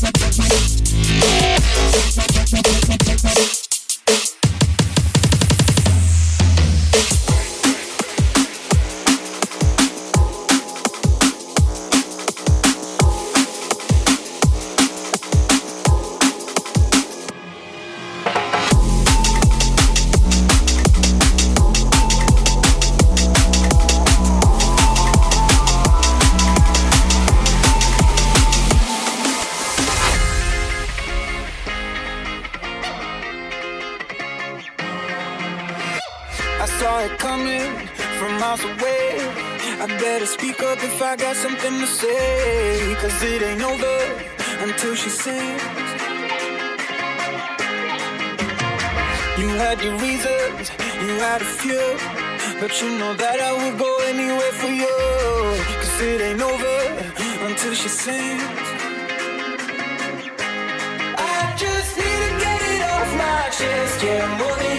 Thank you. Cause it ain't over until she sings. You had your reasons, you had a few. But you know that I would go anywhere for you. Cause it ain't over until she sings. I just need to get it off my chest, yeah, more than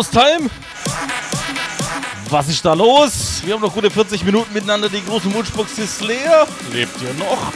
Haustime? Was ist da los? Wir haben noch gute 40 Minuten miteinander. Die große Mutschbox ist leer. Lebt ihr noch?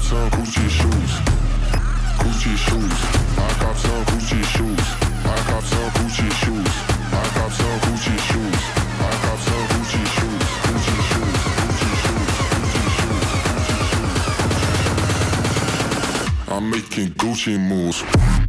got some Gucci shoes. Gucci shoes. I got some Gucci shoes. I got some Gucci shoes. I got some Gucci shoes. I got some Gucci shoes. Gucci shoes. Gucci shoes. Gucci shoes. Gucci shoes. I'm making Gucci moves.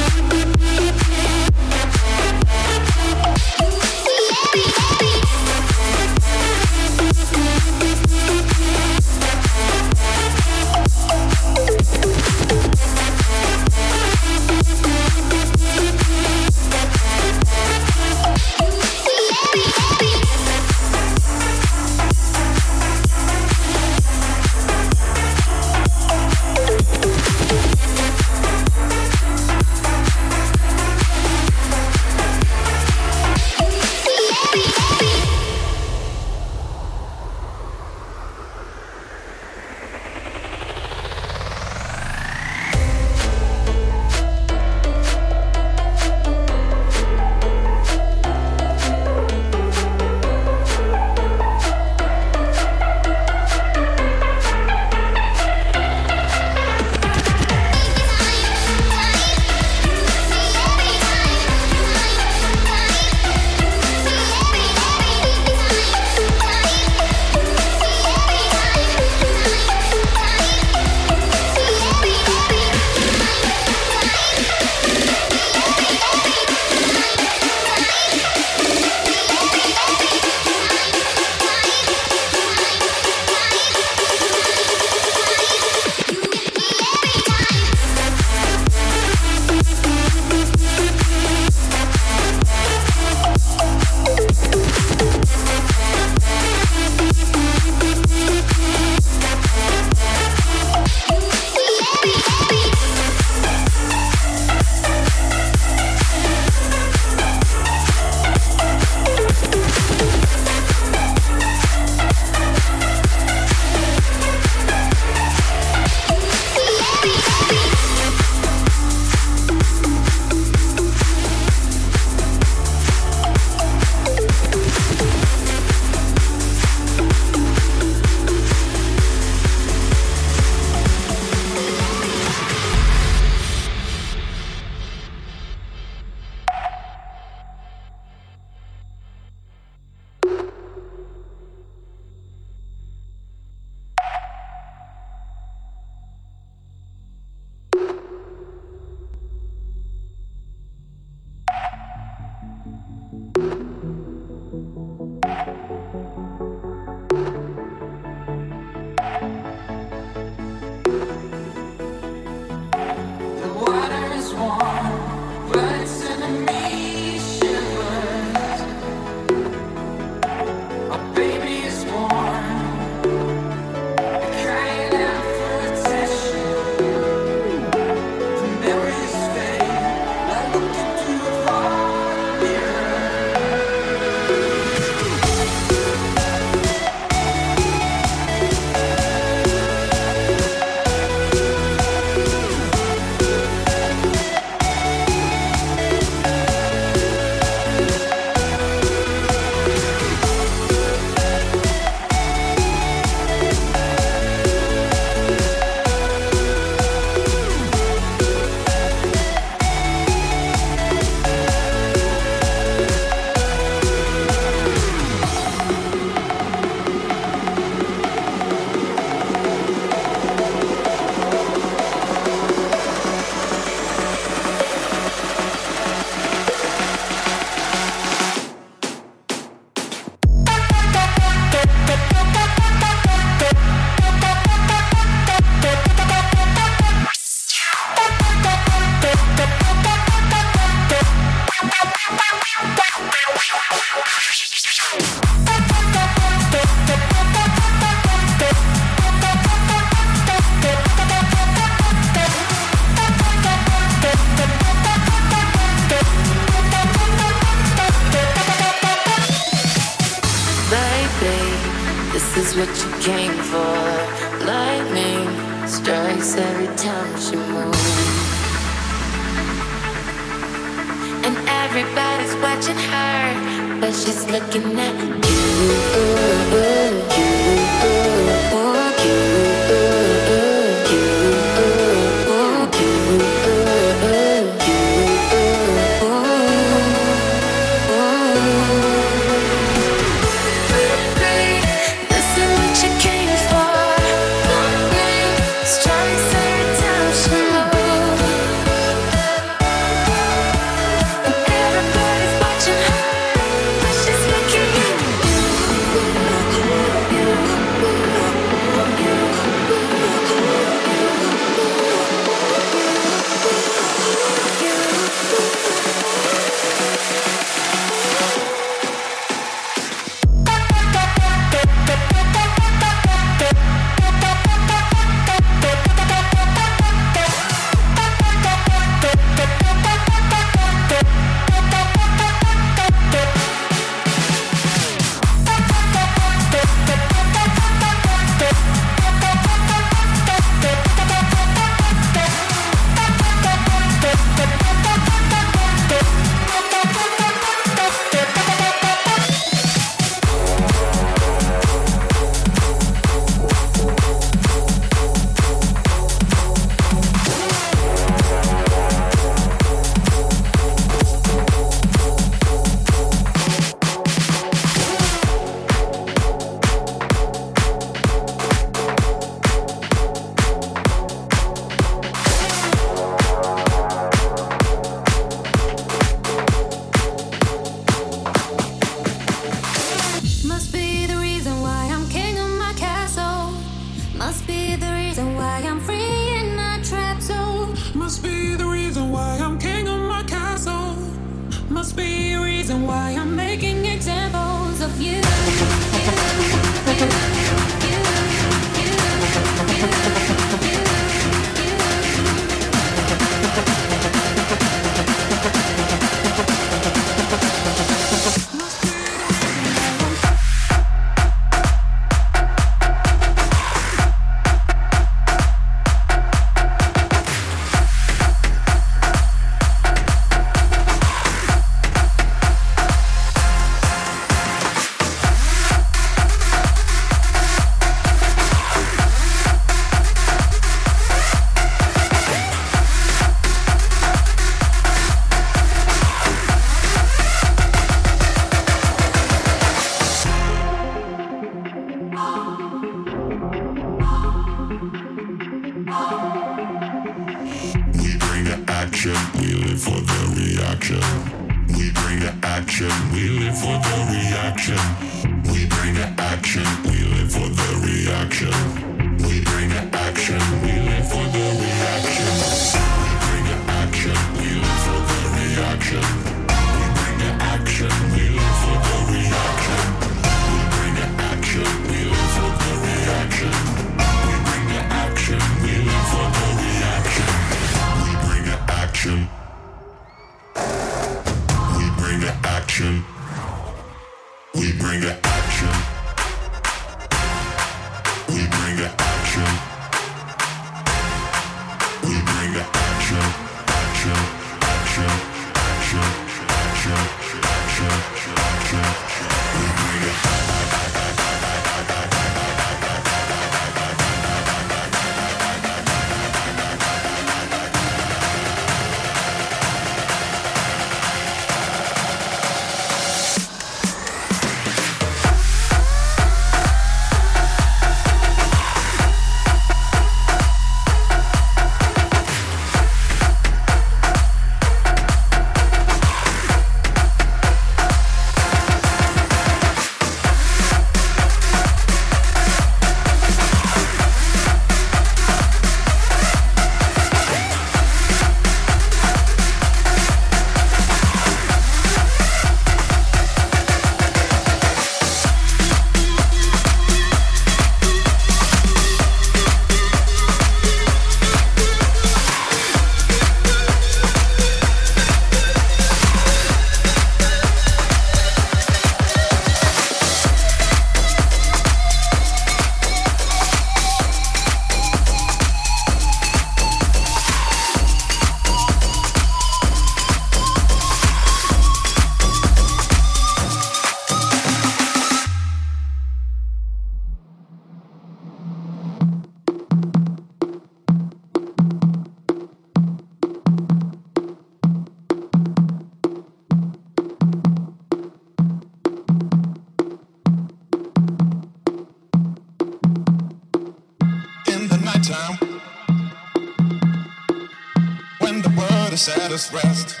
endless rest.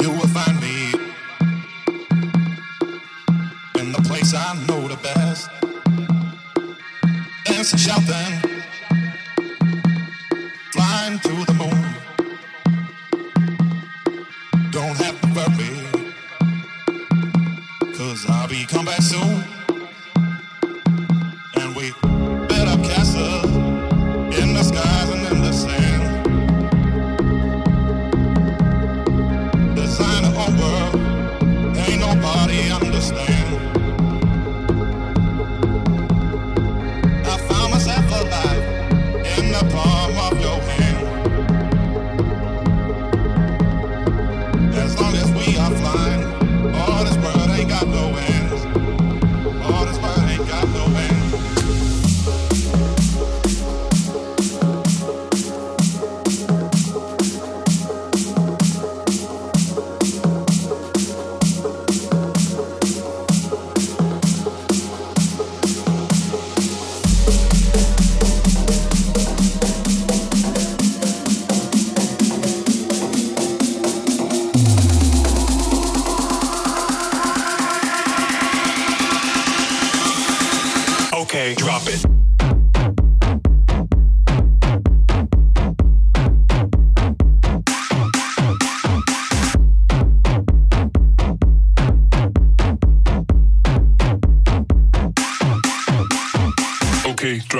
You will find me in the place I know the best. Dancing, shouting, flying to the moon. Don't have to worry, cause I'll be come back soon.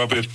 of it.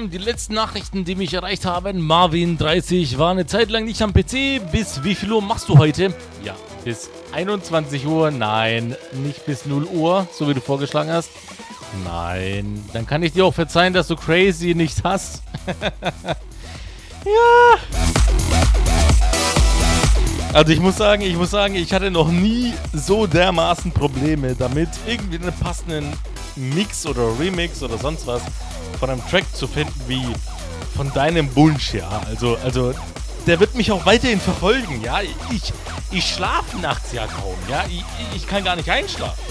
Sam, die letzten Nachrichten, die mich erreicht haben. Marvin 30 war eine Zeit lang nicht am PC. Bis wie viel Uhr machst du heute? Ja, bis 21 Uhr. Nein, nicht bis 0 Uhr, so wie du vorgeschlagen hast. Nein, dann kann ich dir auch verzeihen, dass du Crazy nicht hast. ja. Also ich muss sagen, ich muss sagen, ich hatte noch nie so dermaßen Probleme damit, irgendwie einen passenden Mix oder Remix oder sonst was von einem Track zu finden wie von deinem Wunsch, ja. Also, also der wird mich auch weiterhin verfolgen, ja. Ich, ich schlafe nachts ja kaum, ja. Ich, ich kann gar nicht einschlafen.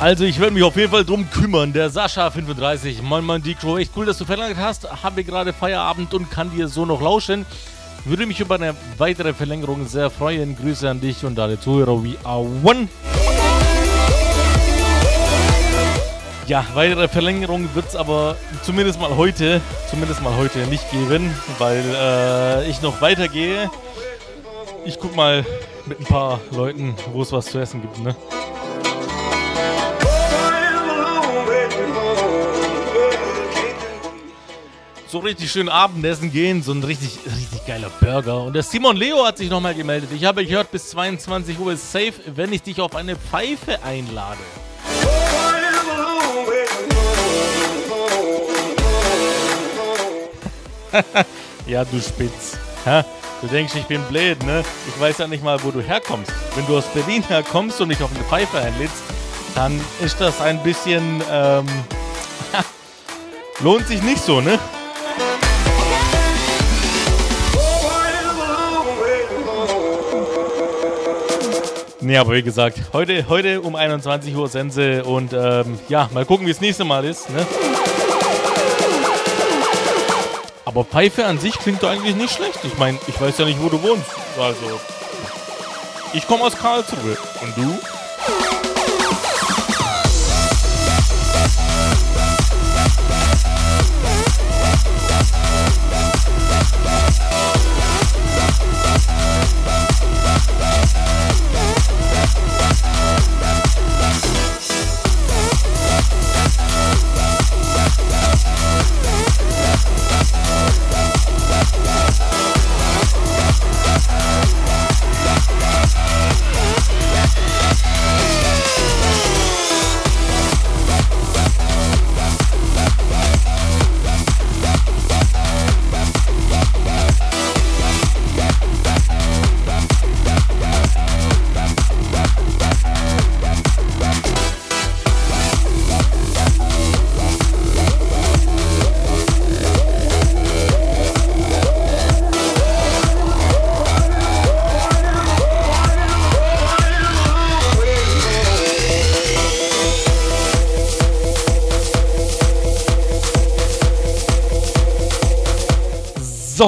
Also ich werde mich auf jeden Fall drum kümmern. Der Sascha35, moin Mann Dicro, echt cool, dass du verlangt hast. Habe gerade Feierabend und kann dir so noch lauschen. Würde mich über eine weitere Verlängerung sehr freuen. Grüße an dich und alle Zuhörer. We are one. Ja, weitere Verlängerung wird es aber zumindest mal heute, zumindest mal heute nicht geben, weil äh, ich noch weitergehe. Ich guck mal mit ein paar Leuten, wo es was zu essen gibt, ne? So richtig schön Abendessen gehen, so ein richtig, richtig geiler Burger. Und der Simon Leo hat sich nochmal gemeldet. Ich habe gehört, bis 22 Uhr ist safe, wenn ich dich auf eine Pfeife einlade. ja, du Spitz. Hä? Du denkst, ich bin blöd, ne? Ich weiß ja nicht mal, wo du herkommst. Wenn du aus Berlin herkommst und dich auf eine Pfeife einlädst, dann ist das ein bisschen, ähm, lohnt sich nicht so, ne? Nee, aber wie gesagt, heute, heute um 21 Uhr Sense und ähm, ja, mal gucken, wie es nächste Mal ist, ne? Aber Pfeife an sich klingt doch eigentlich nicht schlecht. Ich meine, ich weiß ja nicht, wo du wohnst. Also, ich komme aus Karlsruhe. Und du?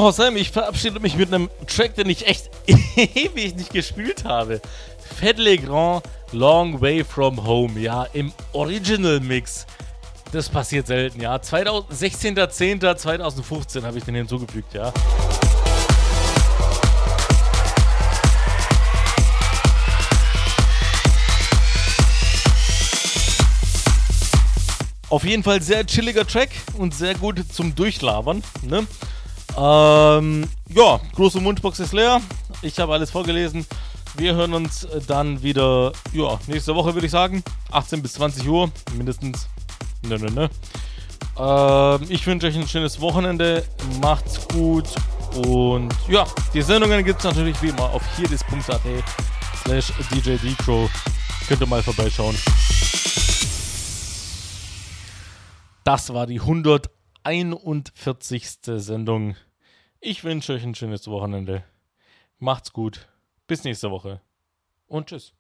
So, Sam, ich verabschiede mich mit einem Track, den ich echt ewig nicht gespielt habe. Fed Le Grand, Long Way From Home, ja, im Original Mix. Das passiert selten, ja. 16.10.2015 habe ich den hinzugefügt, ja. Auf jeden Fall sehr chilliger Track und sehr gut zum Durchlabern, ne? Ähm, ja, große Mundbox ist leer. Ich habe alles vorgelesen. Wir hören uns dann wieder, ja, nächste Woche würde ich sagen. 18 bis 20 Uhr, mindestens. Ne, ne, ne. Ähm, ich wünsche euch ein schönes Wochenende. Macht's gut. Und ja, die Sendungen gibt es natürlich wie immer auf hierdis.at slash DJ Decro. Könnt ihr mal vorbeischauen. Das war die 141. Sendung. Ich wünsche euch ein schönes Wochenende. Macht's gut. Bis nächste Woche. Und tschüss.